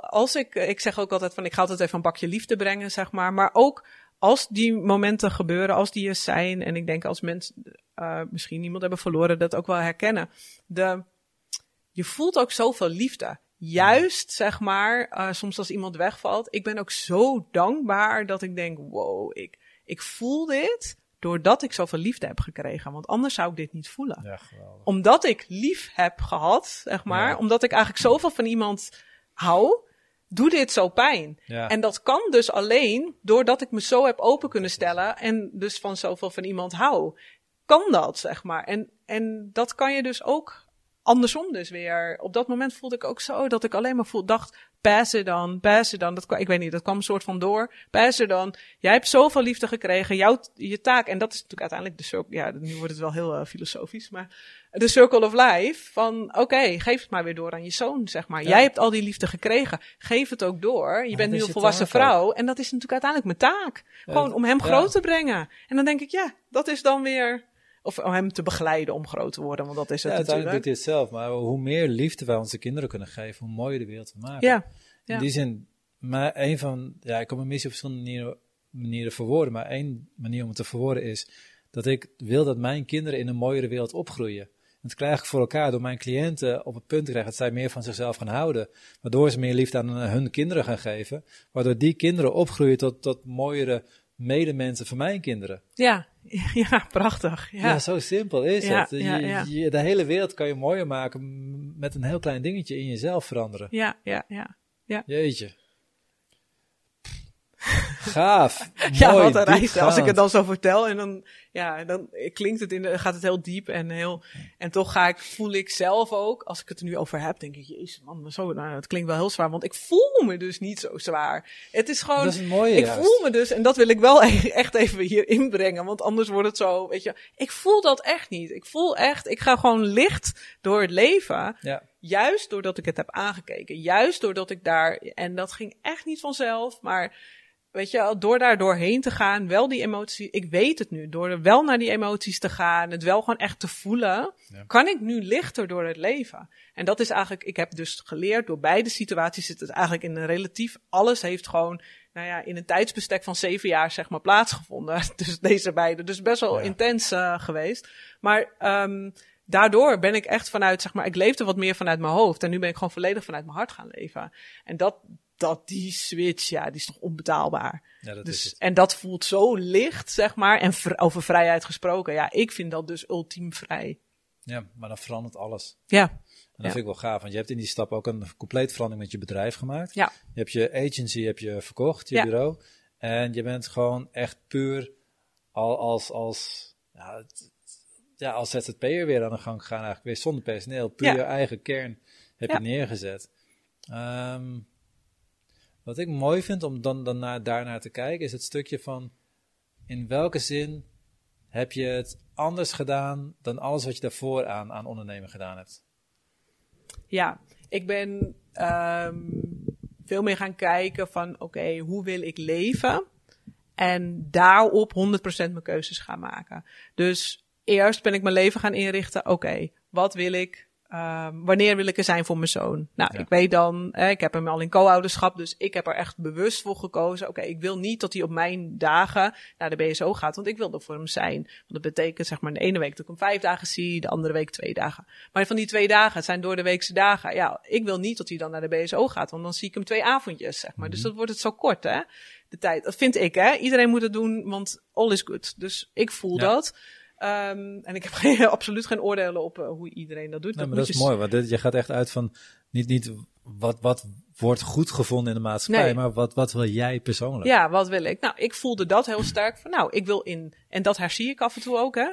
als ik, ik zeg ook altijd van, ik ga altijd even een bakje liefde brengen, zeg maar. Maar ook als die momenten gebeuren, als die er zijn. En ik denk als mensen uh, misschien iemand hebben verloren, dat ook wel herkennen. De, je voelt ook zoveel liefde. Juist, zeg maar, uh, soms als iemand wegvalt. Ik ben ook zo dankbaar dat ik denk, wow, ik, ik voel dit doordat ik zoveel liefde heb gekregen. Want anders zou ik dit niet voelen. Ja, omdat ik lief heb gehad, zeg maar. Omdat ik eigenlijk zoveel van iemand hou doe dit zo pijn. Ja. En dat kan dus alleen doordat ik me zo heb open kunnen stellen en dus van zoveel van iemand hou. Kan dat, zeg maar. En, en dat kan je dus ook andersom dus weer. Op dat moment voelde ik ook zo dat ik alleen maar voel, dacht, pass it dan, pass it dan. Dat, ik weet niet, dat kwam een soort van door. Pass it dan. Jij hebt zoveel liefde gekregen, jouw, je taak. En dat is natuurlijk uiteindelijk de circle, ja, nu wordt het wel heel uh, filosofisch, maar de circle of life. Van, oké, okay, geef het maar weer door aan je zoon, zeg maar. Jij hebt al die liefde gekregen. Geef het ook door. Je bent nu een volwassen vrouw. En dat is natuurlijk uiteindelijk mijn taak. Gewoon om hem groot te brengen. En dan denk ik, ja, dat is dan weer of om hem te begeleiden om groot te worden, want dat is het ja, uiteindelijk doet hij het zelf. Maar hoe meer liefde wij onze kinderen kunnen geven, hoe mooier de wereld we maken. Ja, ja. In die zin, maar een van, ja, ik kan mijn missie op verschillende manieren, manieren verwoorden, maar één manier om het te verwoorden is dat ik wil dat mijn kinderen in een mooiere wereld opgroeien. Dat krijg ik voor elkaar door mijn cliënten op het punt te krijgen dat zij meer van zichzelf gaan houden. Waardoor ze meer liefde aan hun kinderen gaan geven. Waardoor die kinderen opgroeien tot, tot mooiere medemensen van mijn kinderen. Ja, ja, prachtig. Ja, ja zo simpel is het. Je, de hele wereld kan je mooier maken met een heel klein dingetje in jezelf veranderen. Ja, ja, ja. ja. Jeetje. Gaaf. ja, wat een reis. Als ik het dan zo vertel en dan, ja, dan klinkt het in de, gaat het heel diep en heel, en toch ga ik, voel ik zelf ook, als ik het er nu over heb, denk ik, jezus man, zo, nou, het klinkt wel heel zwaar, want ik voel me dus niet zo zwaar. Het is gewoon, dat is mooie, ik voel me dus, en dat wil ik wel echt even hier inbrengen, want anders wordt het zo, weet je, ik voel dat echt niet. Ik voel echt, ik ga gewoon licht door het leven. Ja. Juist doordat ik het heb aangekeken. Juist doordat ik daar, en dat ging echt niet vanzelf, maar weet je, door daar doorheen te gaan, wel die emotie, ik weet het nu, door er wel naar die emoties te gaan, het wel gewoon echt te voelen, kan ik nu lichter door het leven. En dat is eigenlijk, ik heb dus geleerd, door beide situaties zit het eigenlijk in een relatief, alles heeft gewoon, nou ja, in een tijdsbestek van zeven jaar zeg maar plaatsgevonden. Dus deze beide, dus best wel intens uh, geweest. Maar, um, daardoor ben ik echt vanuit, zeg maar, ik leefde wat meer vanuit mijn hoofd. En nu ben ik gewoon volledig vanuit mijn hart gaan leven. En dat, dat die switch, ja, die is toch onbetaalbaar. Ja, dat dus, is. En dat voelt zo licht, zeg maar. En over vrijheid gesproken, ja, ik vind dat dus ultiem vrij. Ja, maar dan verandert alles. Ja. En dat vind ik wel gaaf, want je hebt in die stap ook een compleet verandering met je bedrijf gemaakt. Ja. Je hebt je agency heb je verkocht, je bureau. En je bent gewoon echt puur al, als, als, ja, ja, als ZZP'er weer aan de gang gegaan eigenlijk. Weer zonder personeel, puur je eigen kern heb je neergezet. Um, wat ik mooi vind om dan, dan naar, daarnaar te kijken, is het stukje van in welke zin heb je het anders gedaan dan alles wat je daarvoor aan, aan ondernemen gedaan hebt? Ja, ik ben um, veel meer gaan kijken van oké, hoe wil ik leven? En daarop 100% mijn keuzes gaan maken. Dus eerst ben ik mijn leven gaan inrichten. Oké, wat wil ik? Um, wanneer wil ik er zijn voor mijn zoon? Nou, ik weet dan, ik heb hem al in co-ouderschap, dus ik heb er echt bewust voor gekozen. Oké, ik wil niet dat hij op mijn dagen naar de BSO gaat, want ik wil er voor hem zijn. Want dat betekent zeg maar de ene week dat ik hem vijf dagen zie, de andere week twee dagen. Maar van die twee dagen, het zijn door de weekse dagen. Ja, ik wil niet dat hij dan naar de BSO gaat, want dan zie ik hem twee avondjes, zeg maar. Dus mhm. dat wordt het zo kort, hè? De tijd. Dat vind ik, hè? Iedereen moet het doen, want all is good. Dus ik voel dat. Um, en ik heb geen, absoluut geen oordelen op uh, hoe iedereen dat doet. Nee, dat, maar dat is mooi, want dit, je gaat echt uit van niet, niet wat, wat wordt goed gevonden in de maatschappij, nee. maar wat, wat wil jij persoonlijk? Ja, wat wil ik? Nou, ik voelde dat heel sterk van, nou, ik wil in, en dat herzie ik af en toe ook, hè.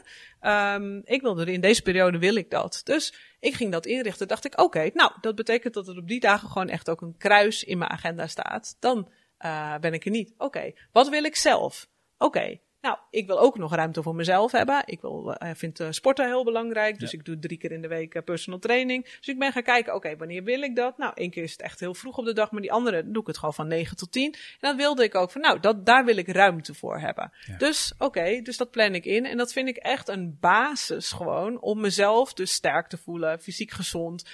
Um, ik wilde er in deze periode wil ik dat. Dus ik ging dat inrichten. Dacht ik, oké, okay, nou, dat betekent dat er op die dagen gewoon echt ook een kruis in mijn agenda staat. Dan uh, ben ik er niet. Oké, okay, wat wil ik zelf? Oké, okay, Nou, ik wil ook nog ruimte voor mezelf hebben. Ik wil, uh, vind uh, sporten heel belangrijk. Dus ik doe drie keer in de week uh, personal training. Dus ik ben gaan kijken, oké, wanneer wil ik dat? Nou, één keer is het echt heel vroeg op de dag. Maar die andere doe ik het gewoon van 9 tot 10. En dan wilde ik ook van, nou, dat, daar wil ik ruimte voor hebben. Dus, oké, dus dat plan ik in. En dat vind ik echt een basis gewoon om mezelf dus sterk te voelen. Fysiek gezond.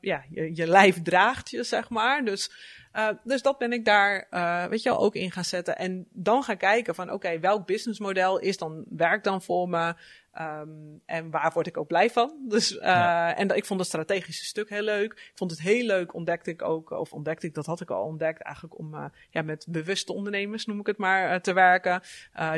ja, je, je lijf draagt je, zeg maar. Dus... Uh, dus dat ben ik daar, uh, weet je wel, ook in gaan zetten. En dan gaan kijken van, oké, welk businessmodel is dan, werkt dan voor me? Um, en waar word ik ook blij van? Dus, uh, ja. en ik vond het strategische stuk heel leuk. Ik vond het heel leuk, ontdekte ik ook, of ontdekte ik, dat had ik al ontdekt, eigenlijk om uh, ja, met bewuste ondernemers, noem ik het maar, uh, te werken.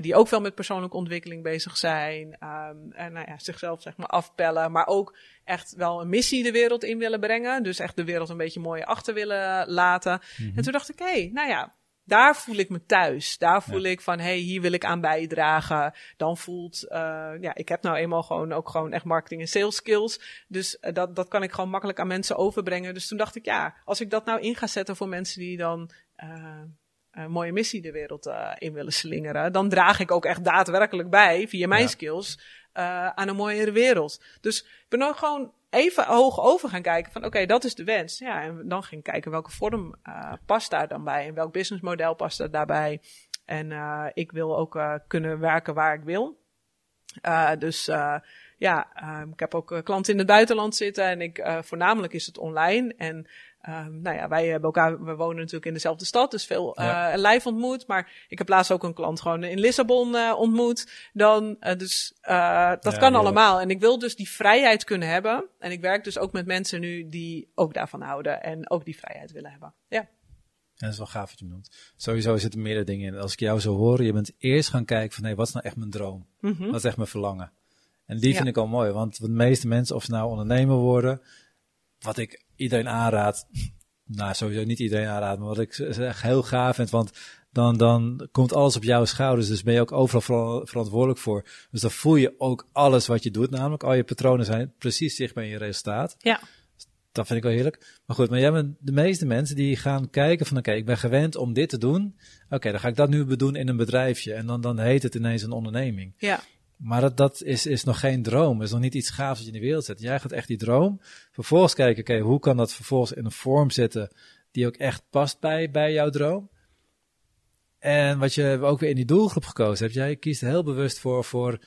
die ook wel met persoonlijke ontwikkeling bezig zijn. Um, en nou ja, zichzelf zeg maar afpellen, maar ook echt wel een missie de wereld in willen brengen. Dus echt de wereld een beetje mooi achter willen laten. Mm -hmm. En toen dacht ik, hé, hey, nou ja, daar voel ik me thuis. Daar voel ja. ik van, hey, hier wil ik aan bijdragen. Dan voelt, uh, ja, ik heb nou eenmaal gewoon ook gewoon echt marketing en sales skills. Dus uh, dat, dat kan ik gewoon makkelijk aan mensen overbrengen. Dus toen dacht ik, ja, als ik dat nou in ga zetten voor mensen die dan uh, een mooie missie de wereld in willen slingeren, dan draag ik ook echt daadwerkelijk bij, via mijn ja. skills, aan een mooiere wereld. Dus ik ben ook gewoon even hoog over gaan kijken van oké, dat is de wens. Ja, en dan ging kijken welke vorm uh, past daar dan bij en welk businessmodel past er daarbij. En uh, ik wil ook uh, kunnen werken waar ik wil. dus ja, ik heb ook klanten in het buitenland zitten en ik, voornamelijk is het online. En Um, nou ja, wij hebben elkaar, we wonen natuurlijk in dezelfde stad, dus veel ja. uh, live ontmoet. Maar ik heb laatst ook een klant gewoon in Lissabon uh, ontmoet. Dan, uh, dus dat ja, kan allemaal. En ik wil dus die vrijheid kunnen hebben. En ik werk dus ook met mensen nu die ook daarvan houden en ook die vrijheid willen hebben. Ja. Dat is wel gaaf wat je noemt. Sowieso zitten meerdere dingen in. Als ik jou zo hoor, je bent eerst gaan kijken van, hé, wat is nou echt mijn droom? Mm -hmm. Wat is echt mijn verlangen? En die vind ik al mooi, want de meeste mensen, of ze nou ondernemer worden, wat ik iedereen aanraad. Nou, sowieso niet iedereen aanraad, maar wat ik zeg heel gaaf vind, want dan, dan komt alles op jouw schouders. Dus ben je ook overal verantwoordelijk voor. Dus dan voel je ook alles wat je doet, namelijk al je patronen zijn precies zichtbaar in je resultaat. Ja. Dat vind ik wel heerlijk. Maar goed, maar jij bent de meeste mensen die gaan kijken van oké, okay, ik ben gewend om dit te doen. Oké, okay, dan ga ik dat nu doen in een bedrijfje. En dan, dan heet het ineens een onderneming. Ja. Maar dat, dat is, is nog geen droom. is nog niet iets gaafs dat je in de wereld zet. Jij gaat echt die droom. Vervolgens kijken, oké, hoe kan dat vervolgens in een vorm zetten die ook echt past bij, bij jouw droom? En wat je ook weer in die doelgroep gekozen hebt, jij kiest heel bewust voor, voor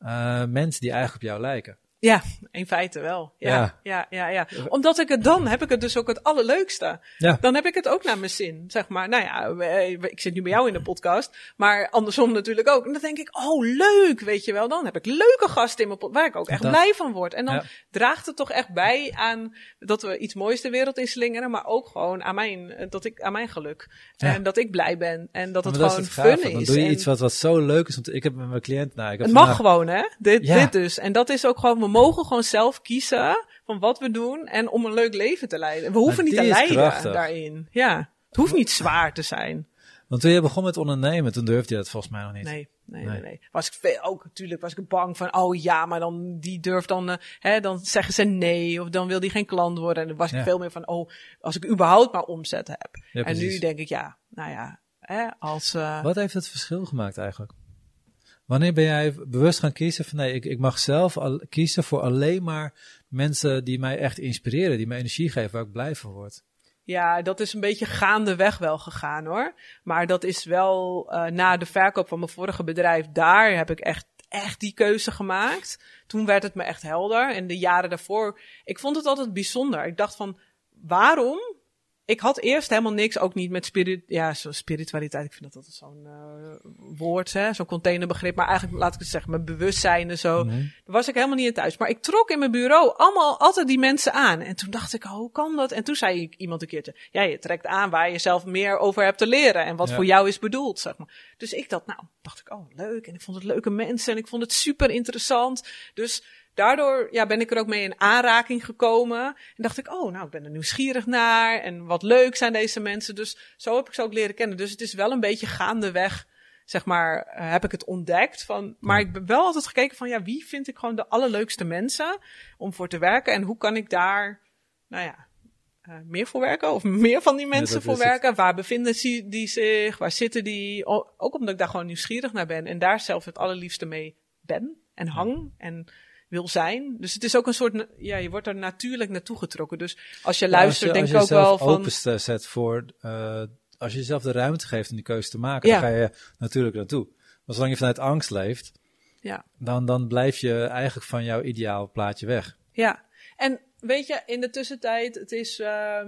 uh, mensen die eigenlijk op jou lijken. Ja, in feite wel. Ja, ja, ja, ja. ja. Omdat ik het dan heb ik het dus ook het allerleukste. Ja. Dan heb ik het ook naar mijn zin, zeg maar. Nou ja, ik zit nu bij jou in de podcast, maar andersom natuurlijk ook. En dan denk ik, oh leuk, weet je wel. Dan heb ik leuke gasten in mijn podcast, waar ik ook echt dat. blij van word. En dan ja. draagt het toch echt bij aan dat we iets moois de wereld in slingeren, maar ook gewoon aan mijn, dat ik, aan mijn geluk. En dat ik blij ben en dat het gewoon het fun is. Dan doe je en... iets wat, wat zo leuk is. Want ik heb met mijn cliënt, nou, ik heb het mag gewoon, hè? Dit, dit dus. En dat is ook gewoon mogen gewoon zelf kiezen van wat we doen en om een leuk leven te leiden. We hoeven niet te krachtig. daarin. Ja, het hoeft niet zwaar te zijn. Want toen je begon met ondernemen, toen durfde je dat volgens mij nog niet. Nee, nee, nee. nee. Was ik veel, ook natuurlijk was ik bang van, oh ja, maar dan die durft dan, uh, hè, dan zeggen ze nee of dan wil die geen klant worden. En dan was ik veel meer van, oh, als ik überhaupt maar omzet heb. Ja, en nu denk ik, ja, nou ja, hè, als. Uh, Wat heeft het verschil gemaakt eigenlijk? Wanneer ben jij bewust gaan kiezen van nee, ik, ik mag zelf al, kiezen voor alleen maar mensen die mij echt inspireren, die mij energie geven, waar ik blij van word? Ja, dat is een beetje gaandeweg wel gegaan hoor. Maar dat is wel uh, na de verkoop van mijn vorige bedrijf, daar heb ik echt, echt die keuze gemaakt. Toen werd het me echt helder. En de jaren daarvoor, ik vond het altijd bijzonder. Ik dacht van, waarom ik had eerst helemaal niks, ook niet met spirit, ja, zo spiritualiteit. Ik vind dat altijd zo'n uh, woord, hè, zo'n containerbegrip. Maar eigenlijk, laat ik het zeggen, mijn bewustzijn en zo. Nee. Daar was ik helemaal niet in thuis. Maar ik trok in mijn bureau allemaal altijd die mensen aan. En toen dacht ik, oh, hoe kan dat? En toen zei ik iemand een keertje, ja, je trekt aan waar je zelf meer over hebt te leren. En wat ja. voor jou is bedoeld, zeg maar. Dus ik dacht, nou, dacht ik, oh, leuk. En ik vond het leuke mensen en ik vond het super interessant. Dus daardoor ja, ben ik er ook mee in aanraking gekomen. En dacht ik, oh, nou, ik ben er nieuwsgierig naar. En wat leuk zijn deze mensen. Dus zo heb ik ze ook leren kennen. Dus het is wel een beetje gaandeweg, zeg maar, uh, heb ik het ontdekt. Van, maar ik ben wel altijd gekeken van, ja, wie vind ik gewoon de allerleukste mensen om voor te werken? En hoe kan ik daar, nou ja, uh, meer voor werken of meer van die mensen voor werken. Waar bevinden die zich? Waar zitten die? Ook omdat ik daar gewoon nieuwsgierig naar ben en daar zelf het allerliefste mee ben en hang en wil zijn. Dus het is ook een soort, ja, je wordt er natuurlijk naartoe getrokken. Dus als je luistert, denk ik ook wel van... Als je zet voor, uh, als je jezelf de ruimte geeft om die keuze te maken, dan ga je natuurlijk naartoe. Maar zolang je vanuit angst leeft, ja. dan, dan blijf je eigenlijk van jouw ideaal plaatje weg. Ja, en weet je, in de tussentijd, het is, uh,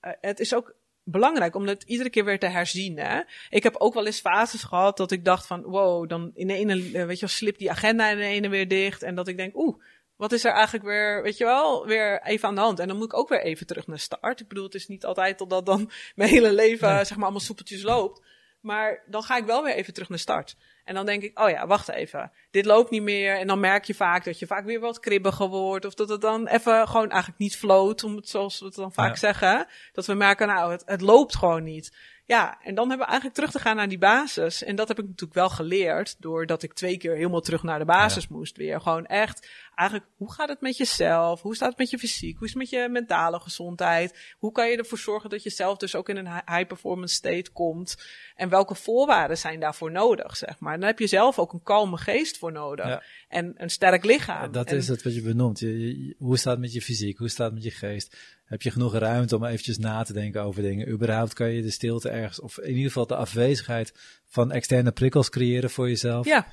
het is ook belangrijk om het iedere keer weer te herzien. Hè? Ik heb ook wel eens fases gehad dat ik dacht van, wow, dan in de ene, eh, weet je wel, slip die agenda in de ene weer dicht. En dat ik denk, oeh, wat is er eigenlijk weer, weet je wel, weer even aan de hand. En dan moet ik ook weer even terug naar start. Ik bedoel, het is niet altijd totdat dan mijn hele leven, zeg maar, allemaal soepeltjes loopt. Maar dan ga ik wel weer even terug naar start. En dan denk ik, oh ja, wacht even. Dit loopt niet meer. En dan merk je vaak dat je vaak weer wat kribbiger wordt. Of dat het dan even gewoon eigenlijk niet floot. Om het zoals we het dan vaak zeggen. Dat we merken, nou, het, het loopt gewoon niet. Ja, en dan hebben we eigenlijk terug te gaan naar die basis. En dat heb ik natuurlijk wel geleerd. Doordat ik twee keer helemaal terug naar de basis moest weer. Gewoon echt eigenlijk, hoe gaat het met jezelf? Hoe staat het met je fysiek? Hoe is het met je mentale gezondheid? Hoe kan je ervoor zorgen dat je zelf dus ook in een high performance state komt? En welke voorwaarden zijn daarvoor nodig, zeg maar? Dan heb je zelf ook een kalme geest voor nodig. En een sterk lichaam. dat is het wat je benoemt. Je, hoe staat het met je fysiek? Hoe staat het met je geest? Heb je genoeg ruimte om eventjes na te denken over dingen? Überhaupt kan je de stilte ergens, of in ieder geval de afwezigheid van externe prikkels creëren voor jezelf? Ja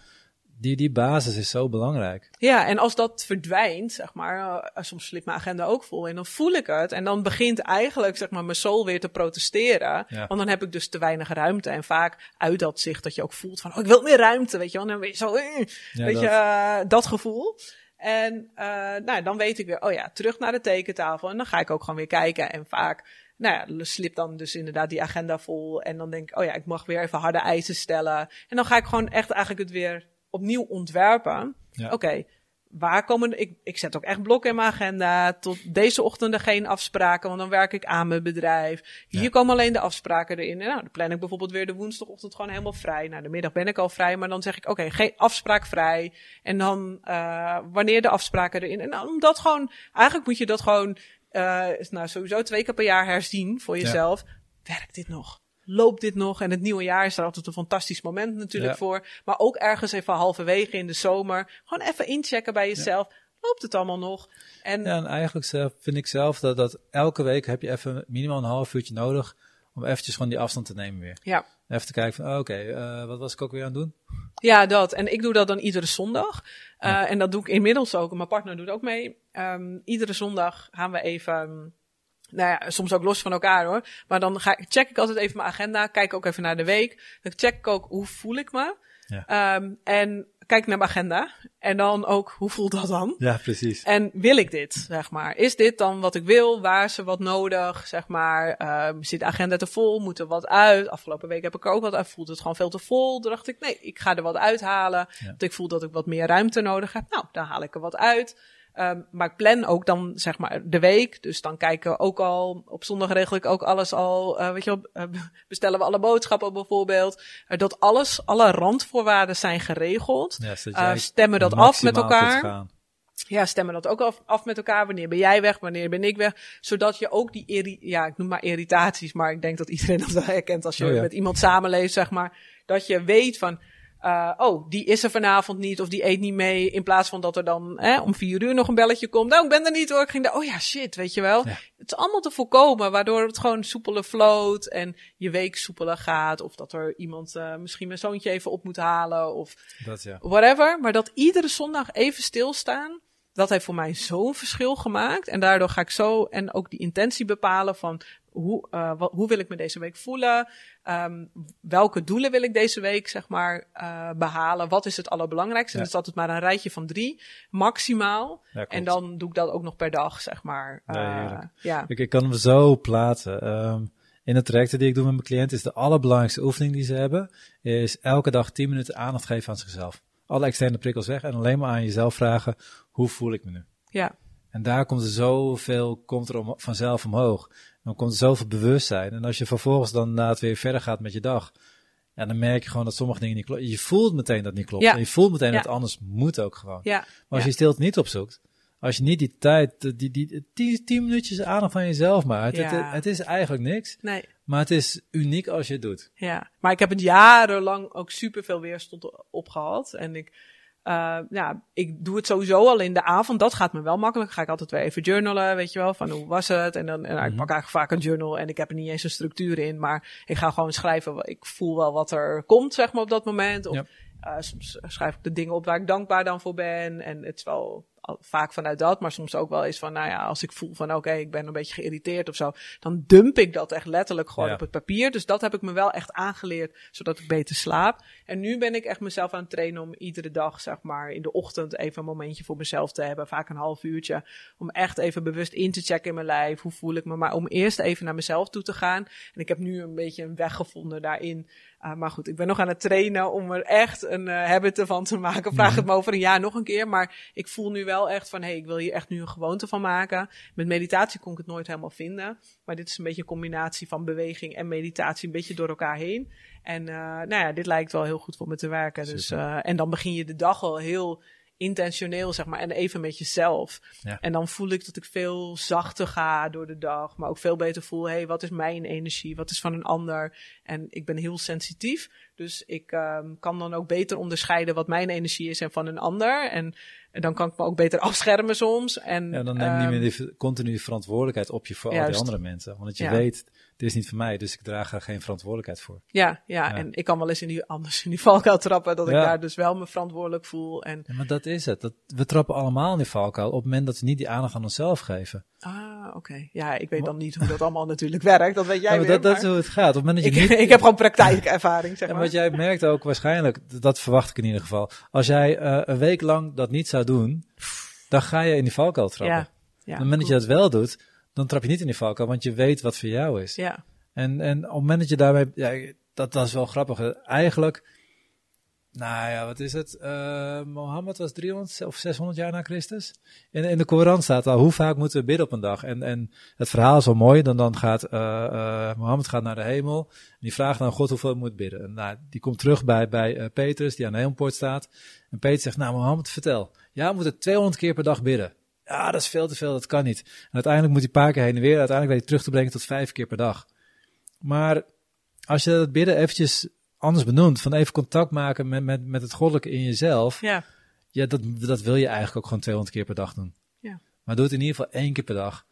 die, die basis is zo belangrijk. Ja, en als dat verdwijnt, zeg maar, uh, soms slipt mijn agenda ook vol en dan voel ik het. En dan begint eigenlijk, zeg maar, mijn soul weer te protesteren. Want dan heb ik dus te weinig ruimte. En vaak uit dat zicht dat je ook voelt van, oh, ik wil meer ruimte, weet je wel. En dan ben je zo, uh, weet dat. je, uh, dat gevoel. En nou, dan weet ik weer, oh ja, terug naar de tekentafel. En dan ga ik ook gewoon weer kijken. En vaak nou ja, slip dan dus inderdaad die agenda vol. En dan denk ik, oh ja, ik mag weer even harde eisen stellen. En dan ga ik gewoon echt eigenlijk het weer opnieuw ontwerpen. Oké, waar komen. Ik, ik zet ook echt blokken in mijn agenda. Tot deze ochtenden geen afspraken, want dan werk ik aan mijn bedrijf. Hier komen alleen de afspraken erin. En nou, dan plan ik bijvoorbeeld weer de woensdagochtend gewoon helemaal vrij. Nou, de middag ben ik al vrij, maar dan zeg ik: oké, geen afspraak vrij. En dan uh, wanneer de afspraken erin. En nou, omdat gewoon, eigenlijk moet je dat gewoon. Uh, nou, sowieso twee keer per jaar herzien voor jezelf. Werkt dit nog? Loopt dit nog? En het nieuwe jaar is er altijd een fantastisch moment natuurlijk voor. Maar ook ergens even halverwege in de zomer. Gewoon even inchecken bij jezelf. Loopt het allemaal nog? En, ja, en eigenlijk zelf, vind ik zelf dat, dat elke week heb je even minimaal een half uurtje nodig om eventjes gewoon die afstand te nemen weer. Ja. Even te kijken van, oh, oké, uh, wat was ik ook weer aan het doen? Ja, dat. En ik doe dat dan iedere zondag. Uh, En dat doe ik inmiddels ook. Mijn partner doet ook mee. Um, iedere zondag gaan we even nou ja, soms ook los van elkaar hoor. Maar dan ga, check ik altijd even mijn agenda. Kijk ook even naar de week. Dan check ik ook hoe voel ik me. Ja. Um, en kijk naar mijn agenda. En dan ook hoe voelt dat dan? Ja, precies. En wil ik dit, zeg maar? Is dit dan wat ik wil? Waar is er wat nodig? Zeg maar, um, zit de agenda te vol? Moet er wat uit? Afgelopen week heb ik er ook wat uit. Voelt het gewoon veel te vol? Toen dacht ik, nee, ik ga er wat uithalen. Ja. Want ik voel dat ik wat meer ruimte nodig heb. Nou, dan haal ik er wat uit. Um, maar ik plan ook dan zeg maar de week. Dus dan kijken we ook al. Op zondag regel ik ook alles al. Uh, weet je wel, uh, bestellen we alle boodschappen bijvoorbeeld. Uh, dat alles, alle randvoorwaarden zijn geregeld. Ja, stemmen dat af met elkaar. Ja, stemmen dat ook af, af, met elkaar. Wanneer ben jij weg? Wanneer ben ik weg? Zodat je ook die, ja, ik noem maar irritaties, maar ik denk dat iedereen dat wel herkent als je oh met iemand samenleeft, zeg maar. Dat je weet van, uh, oh, die is er vanavond niet of die eet niet mee. In plaats van dat er dan hè, om vier uur nog een belletje komt. Nou, ik ben er niet hoor. Ik ging daar, oh ja, shit, weet je wel. Het is allemaal te voorkomen, waardoor het gewoon soepeler floot en je week soepeler gaat. Of dat er iemand uh, misschien mijn zoontje even op moet halen of dat, ja. whatever. Maar dat iedere zondag even stilstaan dat heeft voor mij zo'n verschil gemaakt. En daardoor ga ik zo en ook die intentie bepalen van hoe, uh, wat, hoe wil ik me deze week voelen? Um, welke doelen wil ik deze week, zeg maar, uh, behalen? Wat is het allerbelangrijkste? Ja. En dat is altijd maar een rijtje van drie, maximaal. Ja, en dan doe ik dat ook nog per dag, zeg maar. Uh, ja, ik, ik, kan hem zo plaatsen. Um, in het traject die ik doe met mijn cliënten is de allerbelangrijkste oefening die ze hebben, is elke dag 10 minuten aandacht geven aan zichzelf. Alle externe prikkels weg en alleen maar aan jezelf vragen, hoe voel ik me nu? Ja. En daar komt er zoveel, komt er om, vanzelf omhoog. Dan komt er zoveel bewustzijn. En als je vervolgens dan na het weer verder gaat met je dag, ja, dan merk je gewoon dat sommige dingen niet kloppen. Je voelt meteen dat het niet klopt. Ja. En je voelt meteen dat het anders moet ook gewoon. Ja. Maar als je stilte niet opzoekt, Als je niet die tijd, die, die, tien, tien minuutjes aandacht van jezelf maakt, het, het, is eigenlijk niks. Nee. Maar het is uniek als je het doet. Ja, maar ik heb het jarenlang ook super veel weerstand opgehad. En ik, uh, ja, ik doe het sowieso al in de avond. Dat gaat me wel makkelijk. Ga ik altijd weer even journalen, weet je wel, van hoe was het? En dan en ik mhm. pak eigenlijk vaak een journal en ik heb er niet eens een structuur in, maar ik ga gewoon schrijven. Ik voel wel wat er komt, zeg maar, op dat moment. Of, uh, soms schrijf ik de dingen op waar ik dankbaar dan voor ben. En het is wel vaak vanuit dat, maar soms ook wel eens van, nou ja, als ik voel van, oké, ik ben een beetje geïrriteerd of zo, dan dump ik dat echt letterlijk gewoon op het papier. Dus dat heb ik me wel echt aangeleerd, zodat ik beter slaap. En nu ben ik echt mezelf aan het trainen om iedere dag, zeg maar, in de ochtend even een momentje voor mezelf te hebben, vaak een half uurtje, om echt even bewust in te checken in mijn lijf, hoe voel ik me, maar om eerst even naar mezelf toe te gaan. En ik heb nu een beetje een weg gevonden daarin uh, maar goed, ik ben nog aan het trainen om er echt een uh, habit ervan te maken. Vraag het me over een jaar nog een keer. Maar ik voel nu wel echt van, hé, hey, ik wil hier echt nu een gewoonte van maken. Met meditatie kon ik het nooit helemaal vinden. Maar dit is een beetje een combinatie van beweging en meditatie, een beetje door elkaar heen. En uh, nou ja, dit lijkt wel heel goed voor me te werken. Dus, en dan begin je de dag al heel intentioneel, zeg maar, en even met jezelf. Ja. En dan voel ik dat ik veel zachter ga door de dag, maar ook veel beter voel, hé, hey, wat is mijn energie, wat is van een ander? En ik ben heel sensitief, dus ik um, kan dan ook beter onderscheiden wat mijn energie is en van een ander. En en dan kan ik me ook beter afschermen soms. En, ja, dan neem je niet meer ehm, die continue verantwoordelijkheid op je voor al die andere mensen. Want je weet, dit is niet van mij, dus ik draag er geen verantwoordelijkheid voor. Ja, ja, en ik kan wel eens in die, anders in die valkuil trappen, dat ik daar dus wel me verantwoordelijk voel. En... maar dat is het. Dat, we trappen allemaal in die valkuil op het moment dat we niet die aandacht aan onszelf geven. Ah, oké. Ja, ik weet dan niet hoe dat allemaal natuurlijk werkt. Dat weet jij ja, weer. Dat, dat is hoe het gaat. Op het moment dat je ik, niet... ik heb gewoon praktijkervaring, zeg maar. En wat jij merkt ook waarschijnlijk, dat verwacht ik in ieder geval. Als jij uh, een week lang dat niet zou doen, dan ga je in die valkuil trappen. Ja, ja, op het moment dat je dat wel doet, dan trap je niet in die valkuil, want je weet wat voor jou is. Ja. En, en op het moment dat je daarmee, ja, dat, dat is wel grappig. Eigenlijk nou ja, wat is het? Uh, Mohammed was 300 of 600 jaar na Christus. In, in de Koran staat al hoe vaak moeten we bidden op een dag. En, en het verhaal is wel mooi. Dan, dan gaat uh, uh, Mohammed gaat naar de hemel. En die vraagt aan God hoeveel moet bidden. En nou, die komt terug bij, bij Petrus, die aan de hemelpoort staat. En Petrus zegt, nou Mohammed, vertel. Ja, we moeten 200 keer per dag bidden. Ja, dat is veel te veel, dat kan niet. En uiteindelijk moet hij een paar keer heen en weer. Uiteindelijk weet hij terug te brengen tot vijf keer per dag. Maar als je dat bidden eventjes anders benoemd. Van even contact maken met, met, met het goddelijke in jezelf. Ja. Ja, dat, dat wil je eigenlijk ook gewoon 200 keer per dag doen. Ja. Maar doe het in ieder geval één keer per dag.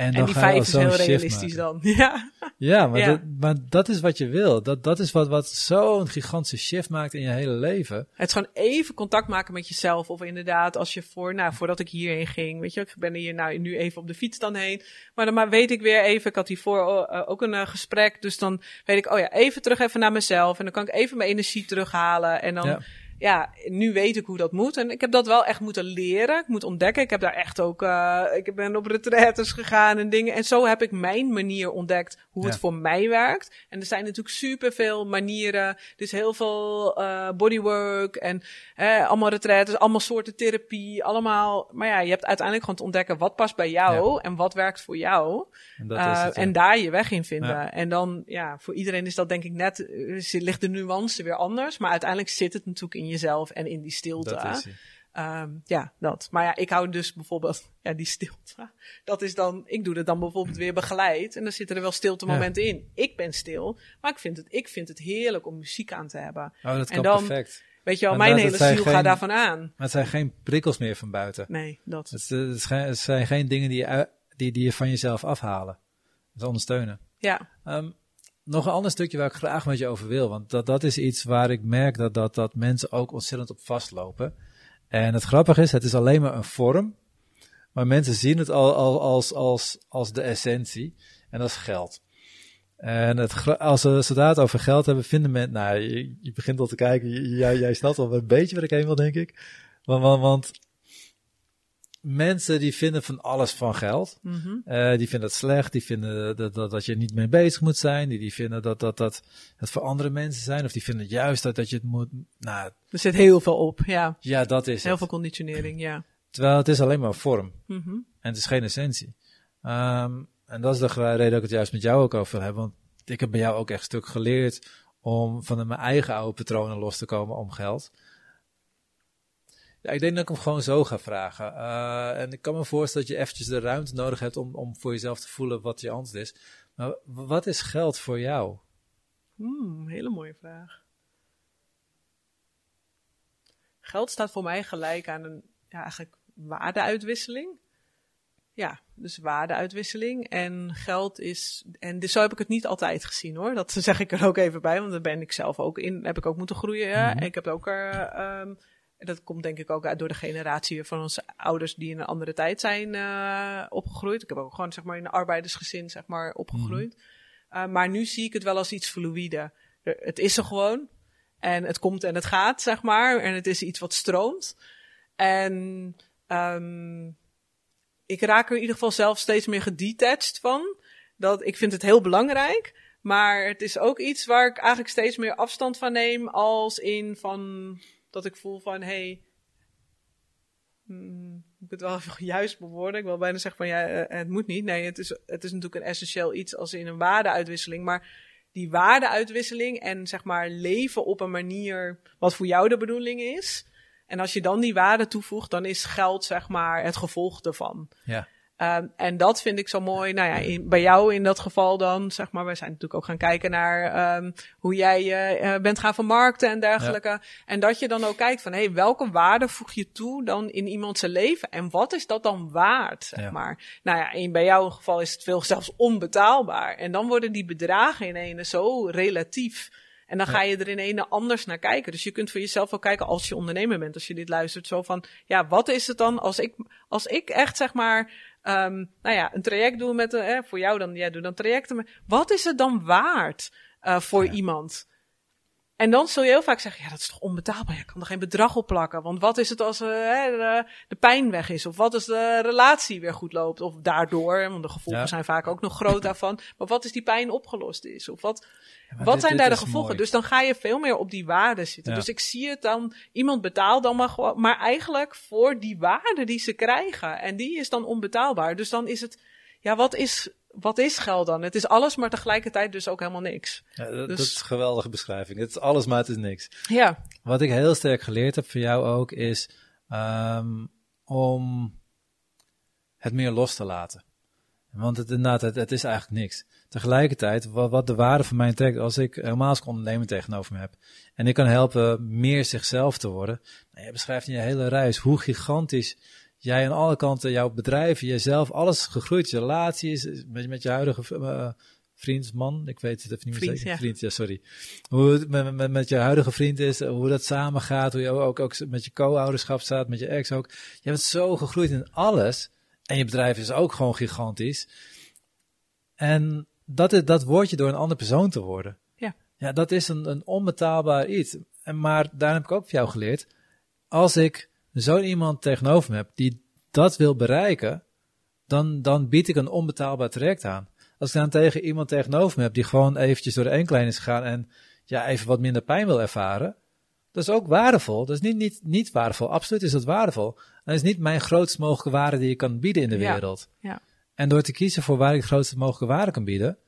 En, en die vijf is heel realistisch dan. Ja, ja, maar, Dat, maar dat is wat je wil. Dat, dat is wat, wat zo'n gigantische shift maakt in je hele leven. Het is gewoon even contact maken met jezelf. Of inderdaad, als je voor, nou, voordat ik hierheen ging, weet je, ik ben hier nou nu even op de fiets dan heen. Maar dan maar weet ik weer even, ik had hiervoor uh, ook een uh, gesprek. Dus dan weet ik, oh ja, even terug even naar mezelf. En dan kan ik even mijn energie terughalen. En dan. Ja ja, nu weet ik hoe dat moet. En ik heb dat wel echt moeten leren. Ik moet ontdekken. Ik heb daar echt ook, uh, ik ben op retraites gegaan en dingen. En zo heb ik mijn manier ontdekt hoe het voor mij werkt. En er zijn natuurlijk superveel manieren. Er is heel veel uh, bodywork en uh, allemaal retraites, allemaal soorten therapie, allemaal. Maar ja, je hebt uiteindelijk gewoon te ontdekken wat past bij jou en wat werkt voor jou. En, dat uh, het, en daar je weg in vinden. En dan, ja, voor iedereen is dat denk ik net, ligt de nuance weer anders. Maar uiteindelijk zit het natuurlijk in jezelf en in die stilte. Dat is um, ja, dat. Maar ja, ik hou dus bijvoorbeeld, ja, die stilte. Dat is dan, ik doe het dan bijvoorbeeld weer begeleid. En dan zitten er wel stilte momenten in. Ik ben stil, maar ik vind, het, ik vind het heerlijk om muziek aan te hebben. Oh, dat kan dan, perfect. Weet je wel, mijn hele ziel gaat daarvan aan. Maar het zijn geen prikkels meer van buiten. Nee, dat. Het, het, zijn geen dingen die je, die, die je van jezelf afhalen. Het ondersteunen. Ja. Um, nog een ander stukje waar ik graag met je over wil. Want dat, dat is iets waar ik merk dat, dat, dat mensen ook ontzettend op vastlopen. En het grappige is, het is alleen maar een vorm. Maar mensen zien het al, al als, als, als de essentie. En dat is geld. En het, als zodra het over geld hebben, vinden mensen... Nou, je, je begint al te kijken. Jij, jij snapt al een beetje waar ik heen wil, denk ik. Want mensen die vinden van alles van geld. Mm -hmm. uh, die vinden het slecht, die vinden dat, dat, dat je niet mee bezig moet zijn. Die, die vinden dat, dat, dat het voor andere mensen zijn. Of die vinden juist dat, dat je het moet. Nou, er zit heel veel op, ja. Ja, dat is Heel veel conditionering, ja. Terwijl het is alleen maar vorm. Mm -hmm. En het is geen essentie. Um, en dat is de reden dat ik het juist met jou ook over hebben. Want ik heb bij jou ook echt een stuk geleerd om van mijn eigen oude patronen los te komen om geld. Ja, ik denk dat ik hem gewoon zo ga vragen. Uh, en ik kan me voorstellen dat je eventjes de ruimte nodig hebt om, om voor jezelf te voelen wat je antwoord is. Maar wat is geld voor jou? Hmm, hele mooie vraag. Geld staat voor mij gelijk aan een ja, eigenlijk waardeuitwisseling. Ja, dus waardeuitwisseling. En geld is. En dus zo heb ik het niet altijd gezien hoor. Dat zeg ik er ook even bij, want daar ben ik zelf ook in. Heb ik ook moeten groeien. Mhm. Ik heb ook er. Um, dat komt denk ik ook uit door de generatie van onze ouders die in een andere tijd zijn uh, opgegroeid. Ik heb ook gewoon zeg maar in een arbeidersgezin zeg maar opgegroeid. Mm. Uh, maar nu zie ik het wel als iets fluïde. Het is er gewoon. En het komt en het gaat, zeg maar. En het is iets wat stroomt. En um, ik raak er in ieder geval zelf steeds meer gedetached van. Dat ik vind het heel belangrijk. Maar het is ook iets waar ik eigenlijk steeds meer afstand van neem. Als in van dat ik voel van. Hey, hmm, ik het wel even juist bewoorden. Ik wil bijna zeggen van ja, eh, het moet niet. Nee, het is, het is natuurlijk een essentieel iets als in een waardeuitwisseling. Maar die waardeuitwisseling en zeg maar leven op een manier wat voor jou de bedoeling is. En als je dan die waarde toevoegt, dan is geld zeg maar het gevolg ervan. Ja. Um, en dat vind ik zo mooi. Nou ja, in, bij jou in dat geval dan, zeg maar, wij zijn natuurlijk ook gaan kijken naar um, hoe jij uh, bent gaan vermarkten en dergelijke. En dat je dan ook kijkt van, hé, hey, welke waarde voeg je toe dan in iemand zijn leven? En wat is dat dan waard, zeg ja. maar? Nou ja, in, bij jouw geval is het veel zelfs onbetaalbaar. En dan worden die bedragen in ene zo relatief. En dan ga je er in ene anders naar kijken. Dus je kunt voor jezelf wel kijken als je ondernemer bent, als je dit luistert, zo van, ja, wat is het dan als ik, als ik echt zeg maar, um, nou ja, een traject doe met, uh, voor jou dan, jij doet dan trajecten. wat is het dan waard uh, voor ja. iemand? En dan zul je heel vaak zeggen, ja, dat is toch onbetaalbaar. Je kan er geen bedrag op plakken. Want wat is het als uh, de, de, pijn weg is? Of wat als de relatie weer goed loopt? Of daardoor, want de gevolgen ja. zijn vaak ook nog groot daarvan. Maar wat is die pijn opgelost is? Of wat, ja, wat dit, zijn dit daar de gevolgen? Mooi. Dus dan ga je veel meer op die waarde zitten. Ja. Dus ik zie het dan, iemand betaalt dan maar gewoon, maar eigenlijk voor die waarde die ze krijgen. En die is dan onbetaalbaar. Dus dan is het, ja, wat is wat is geld dan? Het is alles, maar tegelijkertijd dus ook helemaal niks. Ja, dat, dus... dat, is een geweldige beschrijving. Het is alles, maar het is niks. Ja. Wat ik heel sterk geleerd heb voor jou ook, is um, om het meer los te laten. Want het, inderdaad, het, het is eigenlijk niks. Tegelijkertijd, wat, wat de waarde van mijn trekt, als ik helemaal als ondernemer tegenover me heb, en ik kan helpen meer zichzelf te worden, nou, je beschrijft in je hele reis hoe gigantisch jij aan alle kanten, jouw bedrijf, jezelf, alles gegroeid. Je relatie is met, met je huidige uh, vriend, man, ik weet het even niet meer vriend, zeker. Ja. Vriend, ja, sorry. Hoe het met, met, met je huidige vriend is, hoe dat samen gaat, hoe je ook, ook met je co-ouderschap staat, met je ex ook. Je bent zo gegroeid in alles. En je bedrijf is ook gewoon gigantisch. En dat, is, dat word je door een andere persoon te worden. Ja. Ja, dat is een, een onbetaalbaar iets. En, maar daar heb ik ook van jou geleerd. Als ik zo'n iemand tegenover me heb die dat wil bereiken, dan, dan bied ik een onbetaalbaar traject aan. Als ik dan tegen iemand tegenover me heb die gewoon eventjes door de enkele is gegaan en ja, even wat minder pijn wil ervaren, dat is ook waardevol. Dat is niet, niet, niet waardevol. Absoluut is dat waardevol. Dat is niet mijn grootst mogelijke waarde die ik kan bieden in de ja, wereld. Ja. En door te kiezen voor waar ik de grootste mogelijke waarde kan bieden,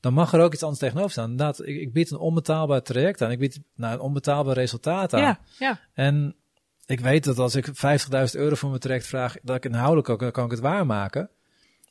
dan mag er ook iets anders tegenover staan. Inderdaad, ik, ik bied een onbetaalbaar traject aan. Ik bied nou, een onbetaalbaar resultaat aan. Ja, ja. En ik weet dat als ik 50.000 euro voor mijn traject vraag, dat ik inhoudelijk ook, kan ik het waarmaken.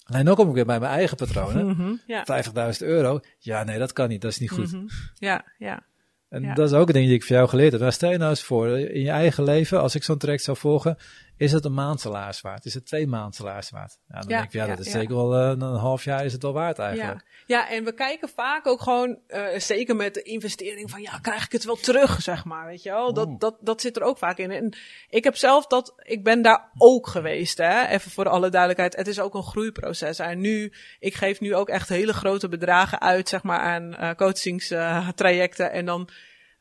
Alleen dan kom ik weer bij mijn eigen patronen. Mm -hmm, ja. 50.000 euro. Ja, nee, dat kan niet. Dat is niet goed. Mm -hmm. Ja, ja. En Ja. dat is ook een ding die ik van jou geleerd heb. Nou, stel je nou eens voor, in je eigen leven, als ik zo'n traject zou volgen, is het een maand salaris waard? Is het twee maand salaris waard? Ja, dan Ja, denk ik, ja, dat is zeker wel eh, een half jaar is het wel waard eigenlijk. Ja. en we kijken vaak ook gewoon, uh, zeker met de investering, van ja, krijg ik het wel terug, zeg maar, weet je wel. Dat, dat, dat zit er ook vaak in. En ik heb zelf dat, ik ben daar ook geweest, hè, even voor alle duidelijkheid. Het is ook een groeiproces. En nu, ik geef nu ook echt hele grote bedragen uit, zeg maar, aan uh, coachingstrajecten. en dan,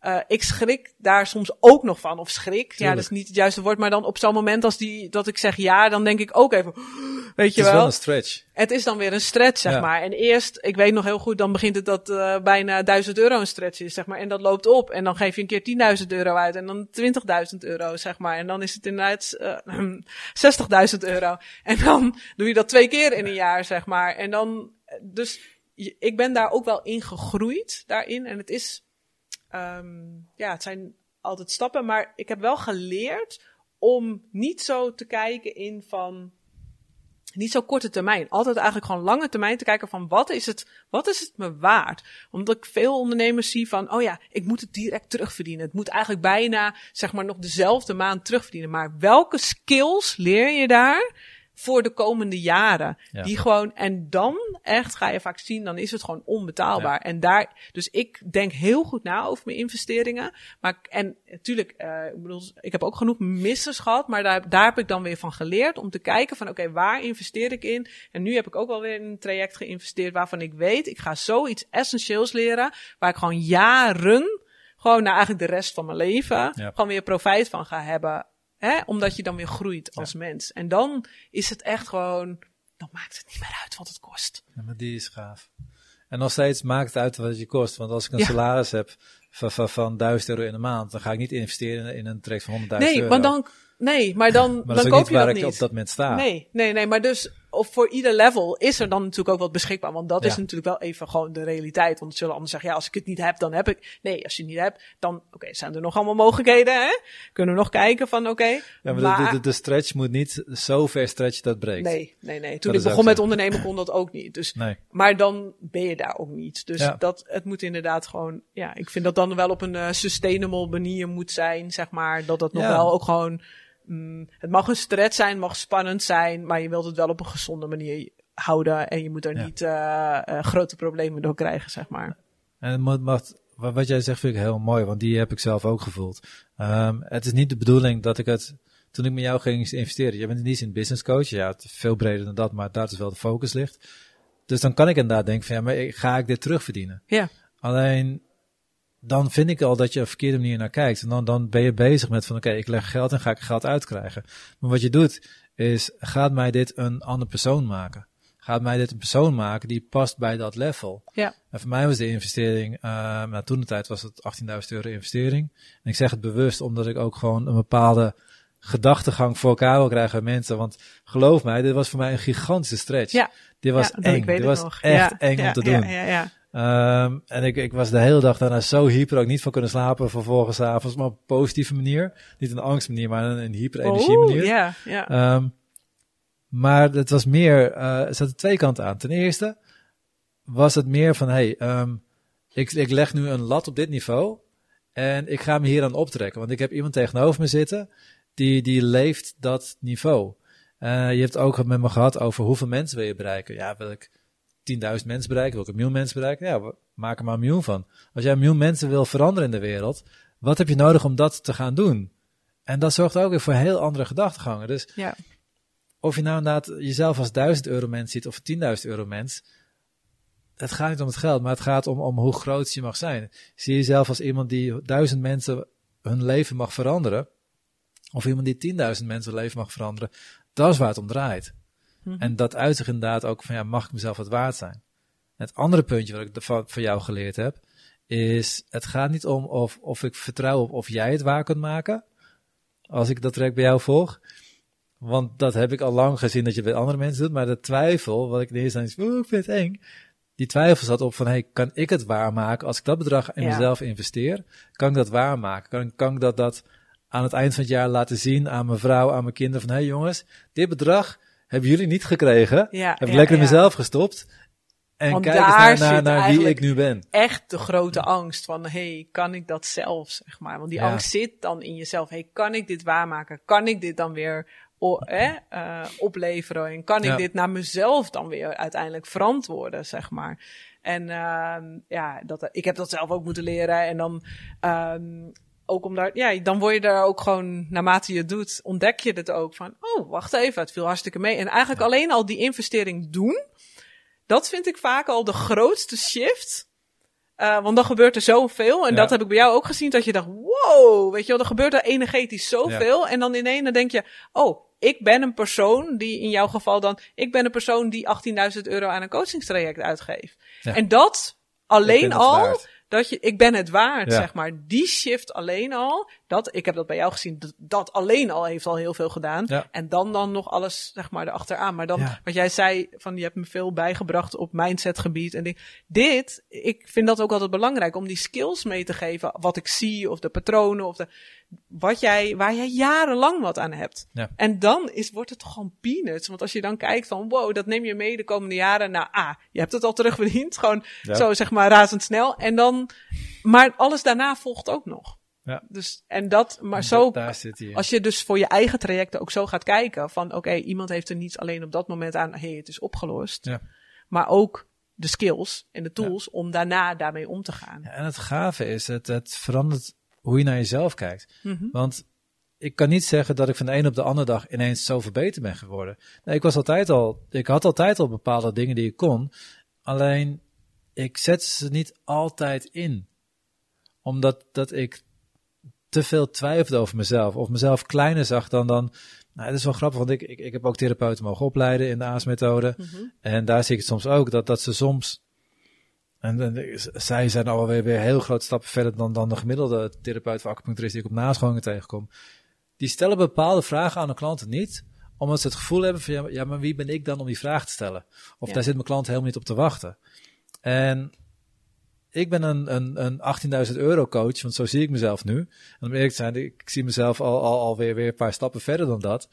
uh, ik schrik daar soms ook nog van. Of schrik, ja, dat is niet het juiste woord. Maar dan op zo'n moment als die, dat ik zeg ja, dan denk ik ook even, weet Het je is wel. wel een stretch. Het is dan weer een stretch, zeg Ja. maar. En eerst, ik weet nog heel goed, dan begint het dat uh, bijna 1000 euro een stretch is, zeg maar. En dat loopt op. En dan geef je een keer 10.000 euro uit. En dan 20.000 euro, zeg maar. En dan is het inderdaad uh, 60.000 euro. En dan doe je dat twee keer in een jaar, zeg maar. En dan, dus ik ben daar ook wel in gegroeid, daarin. En het is, um, ja, het zijn altijd stappen. Maar ik heb wel geleerd om niet zo te kijken in van niet zo korte termijn. Altijd eigenlijk gewoon lange termijn te kijken van wat is het, wat is het me waard? Omdat ik veel ondernemers zie van, oh ja, ik moet het direct terugverdienen. Het moet eigenlijk bijna, zeg maar, nog dezelfde maand terugverdienen. Maar welke skills leer je daar? Voor de komende jaren. Die gewoon, en dan echt ga je vaak zien, dan is het gewoon onbetaalbaar. En daar, dus ik denk heel goed na over mijn investeringen. Maar, en natuurlijk, uh, ik bedoel, ik heb ook genoeg missers gehad, maar daar, daar heb ik dan weer van geleerd om te kijken van, oké, waar investeer ik in? En nu heb ik ook wel weer in een traject geïnvesteerd waarvan ik weet, ik ga zoiets essentieels leren, waar ik gewoon jaren gewoon naar eigenlijk de rest van mijn leven gewoon weer profijt van ga hebben. Hè? Omdat je dan weer groeit als mens. En dan is het echt gewoon, dan maakt het niet meer uit wat het kost. Ja, maar die is gaaf. En nog steeds maakt het uit wat het je kost. Want als ik een salaris heb van, van, van 1000 euro in de maand, dan ga ik niet investeren in een traject van 100.000 euro. Nee, maar dan, nee, maar dan, maar dan koop niet je waar dat ik niet. op dat moment sta. Nee, nee, nee, maar dus of voor ieder level is er dan natuurlijk ook wat beschikbaar. Want dat is natuurlijk wel even gewoon de realiteit. Want ze zullen anders zeggen, ja, als ik het niet heb, dan heb ik. Nee, als je het niet hebt, dan, oké, zijn er nog allemaal mogelijkheden, hè? Kunnen we nog kijken van, oké. ja, maar, de, de, de, stretch moet niet zo ver stretchen dat breekt. Nee, nee, nee. Toen ik begon met ondernemen kon dat ook niet. Dus, nee. Maar dan ben je daar ook niet. Dus dat, het moet inderdaad gewoon, ja, ik vind dat dan wel op een uh, sustainable manier moet zijn, zeg maar. Dat dat nog wel ook gewoon, mm, het mag een stretch zijn, mag spannend zijn, maar je wilt het wel op een gezonde manier houden en je moet er niet uh, uh, grote problemen door krijgen, zeg maar. En wat, wat, wat jij zegt vind ik heel mooi, want die heb ik zelf ook gevoeld. Um, het is niet de bedoeling dat ik het, toen ik met jou ging investeren, je bent die zin business coach, ja, het veel breder dan dat, maar daar is wel de focus ligt. Dus dan kan ik inderdaad denken van ja, maar ga ik dit terugverdienen? Ja. Alleen, dan vind ik al dat je op verkeerde manier naar kijkt. En dan, dan ben je bezig met van oké, okay, ik leg geld en ga ik geld uitkrijgen. Maar wat je doet, is gaat mij dit een andere persoon maken? gaat mij dit een persoon maken die past bij dat level. Ja. En voor mij was de investering, uh, nou, toen de tijd was het 18.000 euro investering. En ik zeg het bewust omdat ik ook gewoon een bepaalde gedachtegang voor elkaar wil krijgen mensen. Want geloof mij, dit was voor mij een gigantische stretch. Ja. Dit was ja, eng. Dit was nog. echt ja, eng om te doen. Um, en ik, ik was de hele dag daarna zo hyper, ook niet van kunnen slapen vervolgens avonds, maar op een positieve manier. Niet een angstmanier, maar een, een hyper-energie manier. Ja, ja. Um, maar het was meer, uh, er zaten twee kanten aan. Ten eerste was het meer van, hey, um, ik, ik leg nu een lat op dit niveau en ik ga me hier aan optrekken. Want ik heb iemand tegenover me zitten die, die leeft dat niveau. Uh, je hebt ook met me gehad over hoeveel mensen wil je bereiken. Ja, wil ik 10.000 mensen bereiken, wil ik een miljoen mensen bereiken? Ja, maak er maar een miljoen van. Als jij een miljoen mensen wil veranderen in de wereld, wat heb je nodig om dat te gaan doen? En dat zorgt ook weer voor heel andere gedachtegangen. Dus ja of je nou inderdaad jezelf als 1000 euro mens ziet of 10.000 euro mens. Het gaat niet om het geld, maar het gaat om, om hoe groot je mag zijn. Zie je jezelf als iemand die duizend mensen hun leven mag veranderen. Of iemand die 10.000 mensen hun leven mag veranderen. Dat is waar het om draait. Mhm. En dat uit zich inderdaad ook van ja, mag ik mezelf het waard zijn? Het andere puntje wat ik van, van jou geleerd heb, is het gaat niet om of, of ik vertrouw op of jij het waar kunt maken. Als ik dat traject bij jou volg. Want dat heb ik al lang gezien dat je bij andere mensen doet. Maar de twijfel, wat ik de eerste ik vind het eng. Die twijfel zat op van, hey, kan ik het waarmaken? Als ik dat bedrag in Ja. mezelf investeer, kan ik dat waarmaken? Kan, kan ik dat, dat aan het eind van het jaar laten zien aan mijn vrouw, aan mijn kinderen? Van, hey jongens, dit bedrag hebben jullie niet gekregen. Ja, heb ik lekker in mezelf gestopt. En Want kijk daar eens naar, naar, wie ik nu ben. Echt de grote angst van, hey, kan ik dat zelf, zeg maar. Want die Ja. angst zit dan in jezelf. Hey, kan ik dit waarmaken? Kan ik dit dan weer o- eh, opleveren? En kan ik dit naar mezelf dan weer uiteindelijk verantwoorden, zeg maar. En ehm, ja, dat, ik heb dat zelf ook moeten leren. En dan ehm, ook om daar, ja, dan word je daar ook gewoon, naarmate je het doet, ontdek je het ook van, oh, wacht even, het viel hartstikke mee. En eigenlijk alleen al die investering doen, dat vind ik vaak al de grootste shift. Uh, want dan gebeurt er zoveel. En Ja. dat heb ik bij jou ook gezien. Dat je dacht, wow, weet je wel, er gebeurt er energetisch zoveel. En dan ineens dan denk je, oh, ik ben een persoon die in jouw geval dan, ik ben een persoon die 18.000 euro aan een coachingstraject uitgeeft. En dat alleen al, waard. Dat je, ik ben het waard, Ja. zeg maar. Die shift alleen al, dat, ik heb dat bij jou gezien, dat, dat alleen al heeft al heel veel gedaan. Ja. En dan dan nog alles, zeg maar, erachteraan. Maar dan, Ja. wat jij zei, van je hebt me veel bijgebracht op mindsetgebied. En ding. dit, ik vind dat ook altijd belangrijk om die skills mee te geven. Wat ik zie, of de patronen, of de, wat jij, waar jij jarenlang wat aan hebt. Ja. En dan is, wordt het gewoon peanuts. Want als je dan kijkt van, wow, dat neem je mee de komende jaren. Nou, ah, je hebt het al terugverdiend. Gewoon zo, zeg maar, razendsnel. En dan, maar alles daarna volgt ook nog. Ja. Dus, en dat, maar zo, daar zit hij. als je dus voor je eigen trajecten ook zo gaat kijken van, oké, iemand heeft er niet alleen op dat moment aan, hey, het is opgelost. Ja. Maar ook de skills en de tools om daarna daarmee om te gaan. En het gave is, het, het verandert hoe je naar jezelf kijkt. Mhm. Want ik kan niet zeggen dat ik van de een op de andere dag ineens zo verbeterd ben geworden. Nee, ik was altijd al, ik had altijd al bepaalde dingen die ik kon. Alleen, ik zet ze niet altijd in. Omdat dat ik te veel twijfelde over mezelf. Of mezelf kleiner zag dan dan. Nou, dat is wel grappig, want ik, ik, ik heb ook therapeuten mogen opleiden in de AAS-methode. Mhm. En daar zie ik het soms ook, dat, dat ze soms... En, en zij zijn alweer weer heel grote stappen verder dan, dan de gemiddelde therapeut of acupuncturist die ik op nascholingen tegenkom. Die stellen bepaalde vragen aan de klanten niet, omdat ze het gevoel hebben van, ja, ja maar wie ben ik dan om die vraag te stellen? Of Ja. daar zit mijn klant helemaal niet op te wachten. En ik ben een, een, een 18.000 euro coach, want zo zie ik mezelf nu. En om eerlijk te zijn, ik zie mezelf al, al, alweer weer een paar stappen verder dan dat.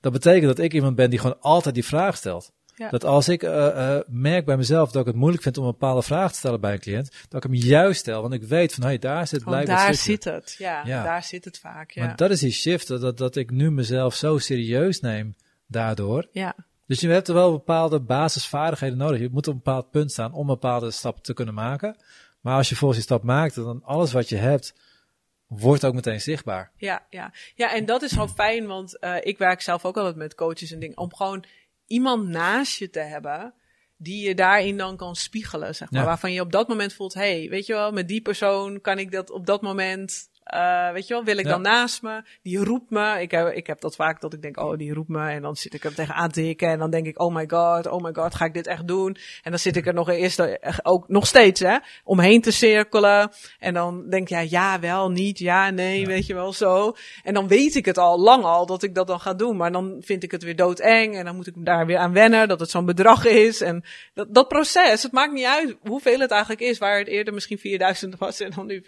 Dat betekent dat ik iemand ben die gewoon altijd die vraag stelt. Ja. Dat als ik eh, eh, merk bij mezelf dat ik het moeilijk vind om een bepaalde vraag te stellen bij een cliënt, dat ik hem juist stel. Want ik weet van, hey, daar zit blijkbaar daar zit het. Ja, Ja. daar zit het vaak. Ja. Maar dat is die shift, dat, dat, dat ik nu mezelf zo serieus neem daardoor. ja. Dus je hebt er wel bepaalde basisvaardigheden nodig. Je moet op een bepaald punt staan om een bepaalde stap te kunnen maken. Maar als je volgens die stap maakt, dan alles wat je hebt, wordt ook meteen zichtbaar. Ja, ja. ja, en dat is zo fijn, want eh, ik werk zelf ook altijd met coaches en dingen. Om gewoon iemand naast je te hebben die je daarin dan kan spiegelen, zeg maar. Ja. Waarvan je op dat moment voelt, hey, weet je wel, met die persoon kan ik dat op dat moment... eh, weet je wel, wil ik Ja. dan naast me? Die roept me. Ik heb, ik heb dat vaak dat ik denk, oh, die roept me. En dan zit ik er tegenaan te hikken. En dan denk ik, oh my god, oh my god, ga ik dit echt doen? En dan zit ik er nog eerst ook nog steeds, hè, omheen te cirkelen. En dan denk je, ja, ja, wel, niet, ja, nee, Ja. weet je wel, zo. En dan weet ik het al lang al dat ik dat dan ga doen. Maar dan vind ik het weer doodeng. En dan moet ik me daar weer aan wennen dat het zo'n bedrag is. En dat, dat proces, het maakt niet uit hoeveel het eigenlijk is. Waar het eerder misschien 4000 was en dan nu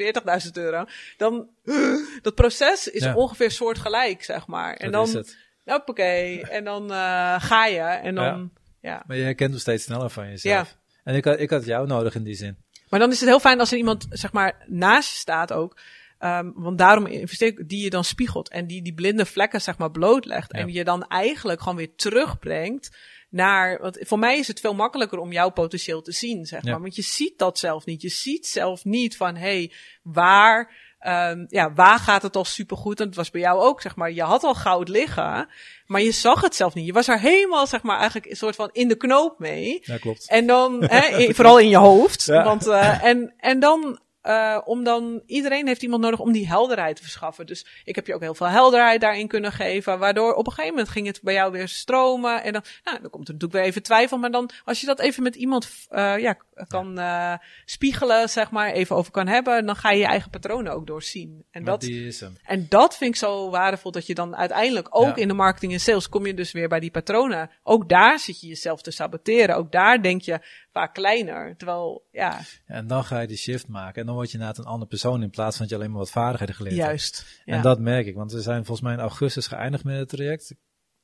40.000 euro. Dan, dat proces is Ja. ongeveer soortgelijk, zeg maar. En dat is dan, het. hoppakee. En dan eh, ga je. En dan, ja. Maar je herkent hem steeds sneller van jezelf. En ik had, ik had jou nodig in die zin. Maar dan is het heel fijn als er iemand, zeg maar, naast je staat ook. Ehm, want daarom investeer ik, die je dan spiegelt en die die blinde vlekken, zeg maar, blootlegt. Ja. En je dan eigenlijk gewoon weer terugbrengt naar, want voor mij is het veel makkelijker om jouw potentieel te zien, zeg Ja. maar. Want je ziet dat zelf niet. Je ziet zelf niet van, hé, hey, waar, ehm, ja, waar gaat het al supergoed? En het was bij jou ook, zeg maar, je had al goud liggen, maar je zag het zelf niet. Je was er helemaal, zeg maar, eigenlijk een soort van in de knoop mee. Ja, klopt. En dan, hè, vooral in je hoofd. Ja. Want, eh, en, en dan, eh, om dan, iedereen heeft iemand nodig om die helderheid te verschaffen. Dus ik heb je ook heel veel helderheid daarin kunnen geven. Waardoor op een gegeven moment ging het bij jou weer stromen. En dan, nou, dan komt er natuurlijk weer even twijfel. Maar dan, als je dat even met iemand, eh, ja, kan eh, spiegelen, zeg maar, even over kan hebben. Dan ga je je eigen patronen ook doorzien. En Maar dat, die is hem. en dat vind ik zo waardevol dat je dan uiteindelijk ook Ja. in de marketing en sales kom je dus weer bij die patronen. Ook daar zit je jezelf te saboteren. Ook daar denk je vaak kleiner. Terwijl, ja, En dan ga je die shift maken. En dan word je inderdaad een andere persoon in plaats van dat je alleen maar wat vaardigheden geleerd hebt. juist. Ja. En dat merk ik, want we zijn volgens mij in augustus geëindigd met het traject.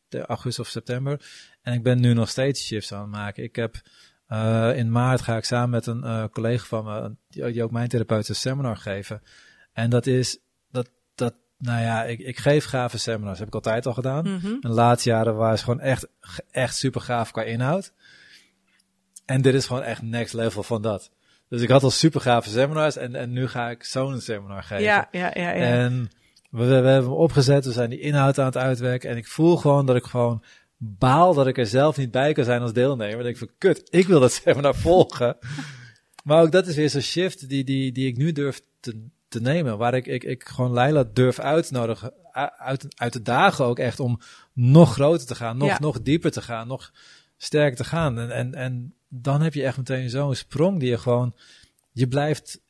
De augustus of september. En ik ben nu nog steeds shifts aan het maken. Ik heb eh, in maart ga ik samen met een eh, collega van me, die, die ook mijn therapeut, een seminar geven. En dat is, dat, dat, nou ja, ik, ik geef gave seminars. heb ik altijd al gedaan. Mhm. De laatste jaren waren ze gewoon echt, echt super gaaf qua inhoud. En dit is gewoon echt next level van dat. Dus ik had al super gave seminars en, en nu ga ik zo'n seminar geven. ja, ja, ja, ja. En we, we, hebben hem opgezet, we zijn die inhoud aan het uitwerken. En ik voel gewoon dat ik gewoon baal dat ik er zelf niet bij kan zijn als deelnemer. Denk ik van, kut, ik wil dat seminar volgen. maar ook dat is weer zo'n shift die, die, die ik nu durf te, te nemen. Waar ik, ik, ik gewoon Leila durf uitnodigen, uit, uit de dagen ook echt om nog groter te gaan, nog, Ja. nog dieper te gaan, nog sterker te gaan. En, en, en dan heb je echt meteen zo'n sprong die je gewoon, je blijft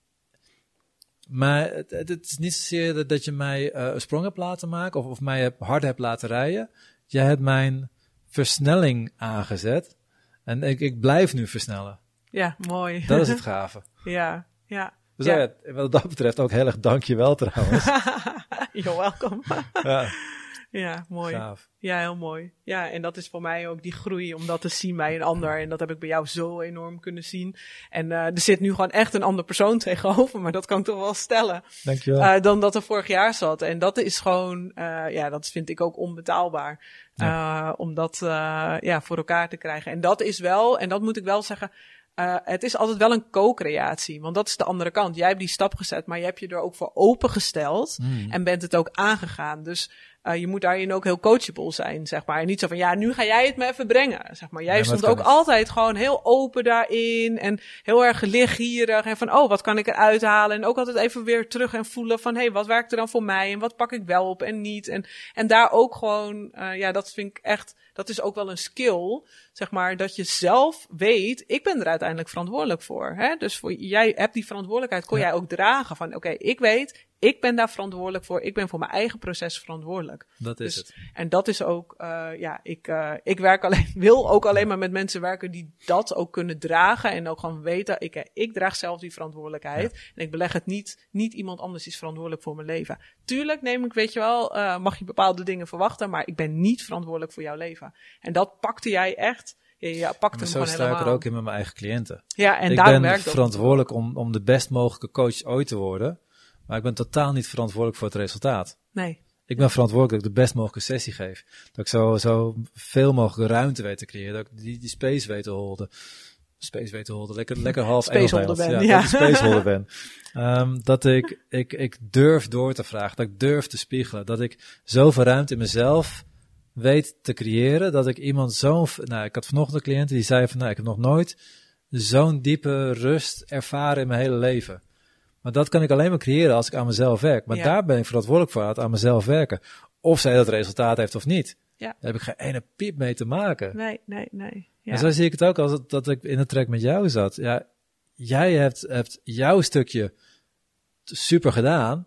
maar het, is niet zozeer dat, dat je mij eh, een sprong hebt laten maken of, of mij harder hebt laten rijden. Jij hebt mijn versnelling aangezet. En ik, ik blijf nu versnellen. ja, mooi. Dat is het gave. ja, ja. Dus Ja. ja. wat dat betreft ook heel erg dankjewel trouwens. You're welcome. ja. ja, mooi. Ja, heel mooi. Ja, en dat is voor mij ook die groei om dat te zien bij een ander. En dat heb ik bij jou zo enorm kunnen zien. En uh, er zit nu gewoon echt een ander persoon tegenover, maar dat kan ik toch wel stellen. Dankjewel. Uh, dan dat er vorig jaar zat. En dat is gewoon, uh, ja, dat vind ik ook onbetaalbaar. Ja. om dat ja, voor elkaar te krijgen. En dat is wel, en dat moet ik wel zeggen, uh, het is altijd wel een co-creatie, want dat is de andere kant. Jij hebt die stap gezet, maar je hebt je er ook voor opengesteld mm. en bent het ook aangegaan. Dus uh, je moet daarin ook heel coachable zijn, zeg maar. En niet zo van, ja, nu ga jij het me even brengen, zeg maar. Jij stond ook altijd gewoon heel open daarin en heel erg lichtgierig. En van, oh, wat kan ik eruit halen? En ook altijd even weer terug en voelen van, hé, hey, wat werkt er dan voor mij? En wat pak ik wel op en niet? En, en daar ook gewoon, uh, ja, dat vind ik echt, dat is ook wel een skill, zeg maar, dat je zelf weet, ik ben er uiteindelijk verantwoordelijk voor. Hè? Dus voor, jij hebt die verantwoordelijkheid, kon jij ook dragen van, oké, ik weet, ik ben daar verantwoordelijk voor. Ik ben voor mijn eigen proces verantwoordelijk. Dat is dus, het. En dat is ook, uh, ja, ik, uh, ik werk alleen, wil ook alleen maar met mensen werken die dat ook kunnen dragen. En ook gewoon weten, ik, ik draag zelf die verantwoordelijkheid. En ik beleg het niet, niet iemand anders is verantwoordelijk voor mijn leven. Tuurlijk neem ik, weet je wel, uh, mag je bepaalde dingen verwachten, maar ik ben niet verantwoordelijk voor jouw leven. En dat pakte jij echt. Ja, pakt hem zo sta ik er ook in met mijn eigen cliënten. Ja, en ik ben verantwoordelijk om, om de best mogelijke coach ooit te worden. Maar ik ben totaal niet verantwoordelijk voor het resultaat. Nee. Ik ben verantwoordelijk dat ik de best mogelijke sessie geef. Dat ik zo, zo veel mogelijk ruimte weet te creëren. Dat ik die, die space weet te holden. Space weet te holden. Lekker, lekker half Spaceholder ben, ja. ja. Dat ik spaceholder ben. Um, dat ik, ik, ik durf door te vragen. Dat ik durf te spiegelen. Dat ik zoveel ruimte in mezelf weet te creëren. Dat ik iemand zo'n... Nou, ik had vanochtend een cliënt die zei van... Nou, ik heb nog nooit zo'n diepe rust ervaren in mijn hele leven. Maar dat kan ik alleen maar creëren als ik aan mezelf werk. Maar daar ben ik verantwoordelijk voor, aan mezelf werken. Of zij dat resultaat heeft of niet. Ja. Daar heb ik geen ene piep mee te maken. Nee, nee, nee. Ja. En zo zie ik het ook als het, dat ik in het trek met jou zat. Ja, jij hebt, hebt jouw stukje super gedaan.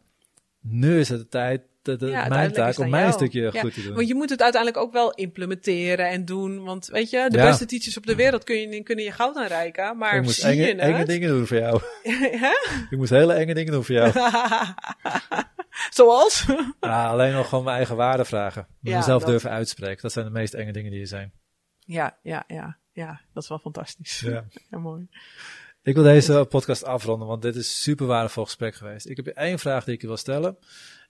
Nu is het de tijd de, mijn taak om mijn stukje goed te doen. Want je moet het uiteindelijk ook wel implementeren en doen. Want weet je, de beste teachers op de wereld kun je, kunnen je goud aanreiken. Maar ik zie enge, je enge dingen doen voor jou. ik moest hele enge dingen doen voor jou. Zoals? ja, alleen nog gewoon mijn eigen waarde vragen. Mezelf durven uitspreken. Dat zijn de meest enge dingen die er zijn. Ja, ja, ja. Ja, dat is wel fantastisch. Ja, ja mooi. Ik wil deze podcast afronden, want dit is super waardevol gesprek geweest. Ik heb één vraag die ik je wil stellen.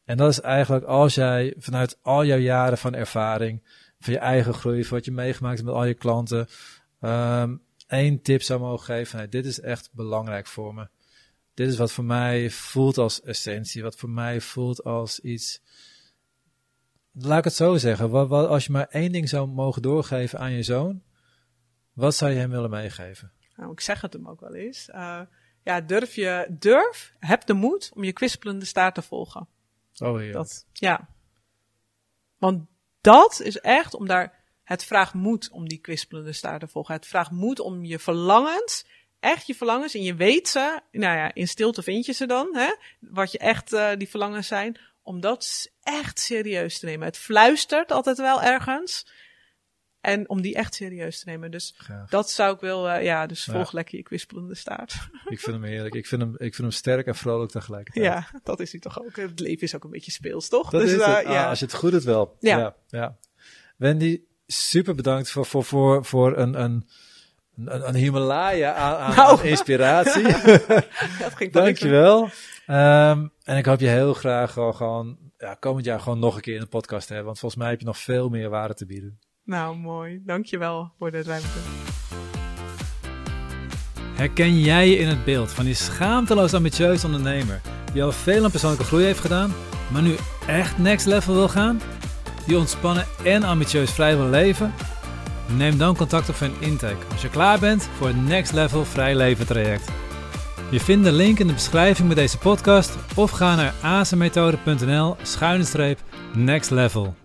En dat is eigenlijk als jij vanuit al jouw jaren van ervaring, van je eigen groei, van wat je meegemaakt met al je klanten, um, één tip zou mogen geven. Dit is echt belangrijk voor me. Dit is wat voor mij voelt als essentie, wat voor mij voelt als iets. Laat ik het zo zeggen. Wat, als je maar één ding zou mogen doorgeven aan je zoon, wat zou je hem willen meegeven? Nou, ik zeg het hem ook wel eens. Uh, ja, durf je, durf, heb de moed om je kwispelende staart te volgen. Oh ja. Ja. Want dat is echt om daar. Het vraagt moed om die kwispelende staart te volgen. Het vraagt moed om je verlangens, echt je verlangens, en je weet ze, nou ja, in stilte vind je ze dan, hè, wat je echt uh, die verlangens zijn, om dat echt serieus te nemen. Het fluistert altijd wel ergens. En om die echt serieus te nemen. Dus dat zou ik wel, uh, ja, dus volg lekker je kwispelende staart. Ik vind hem heerlijk. Ik vind hem, ik vind hem sterk en vrolijk tegelijkertijd. Ja, dat is hij toch ook. Het leven is ook een beetje speels, toch? Dat dus, is uh, ja. als je het goed doet wel. Ja. ja. ja. Wendy, super bedankt voor, voor, voor, voor een, een, een, een Himalaya aan, aan, nou. inspiratie. dat ging Dankjewel. Um, en ik hoop je heel graag gewoon ja, komend jaar gewoon nog een keer in de podcast te hebben. Want volgens mij heb je nog veel meer waarde te bieden. Nou, mooi. Dankjewel voor de ruimte. Herken jij je in het beeld van die schaamteloos ambitieuze ondernemer die al veel aan persoonlijke groei heeft gedaan, maar nu echt next level wil gaan? Die ontspannen en ambitieus vrij wil leven? Neem dan contact op voor een intake als je klaar bent voor het Next Level Vrij Leven traject. Je vindt de link in de beschrijving bij deze podcast of ga naar azenmethode.nl schuine streep next level.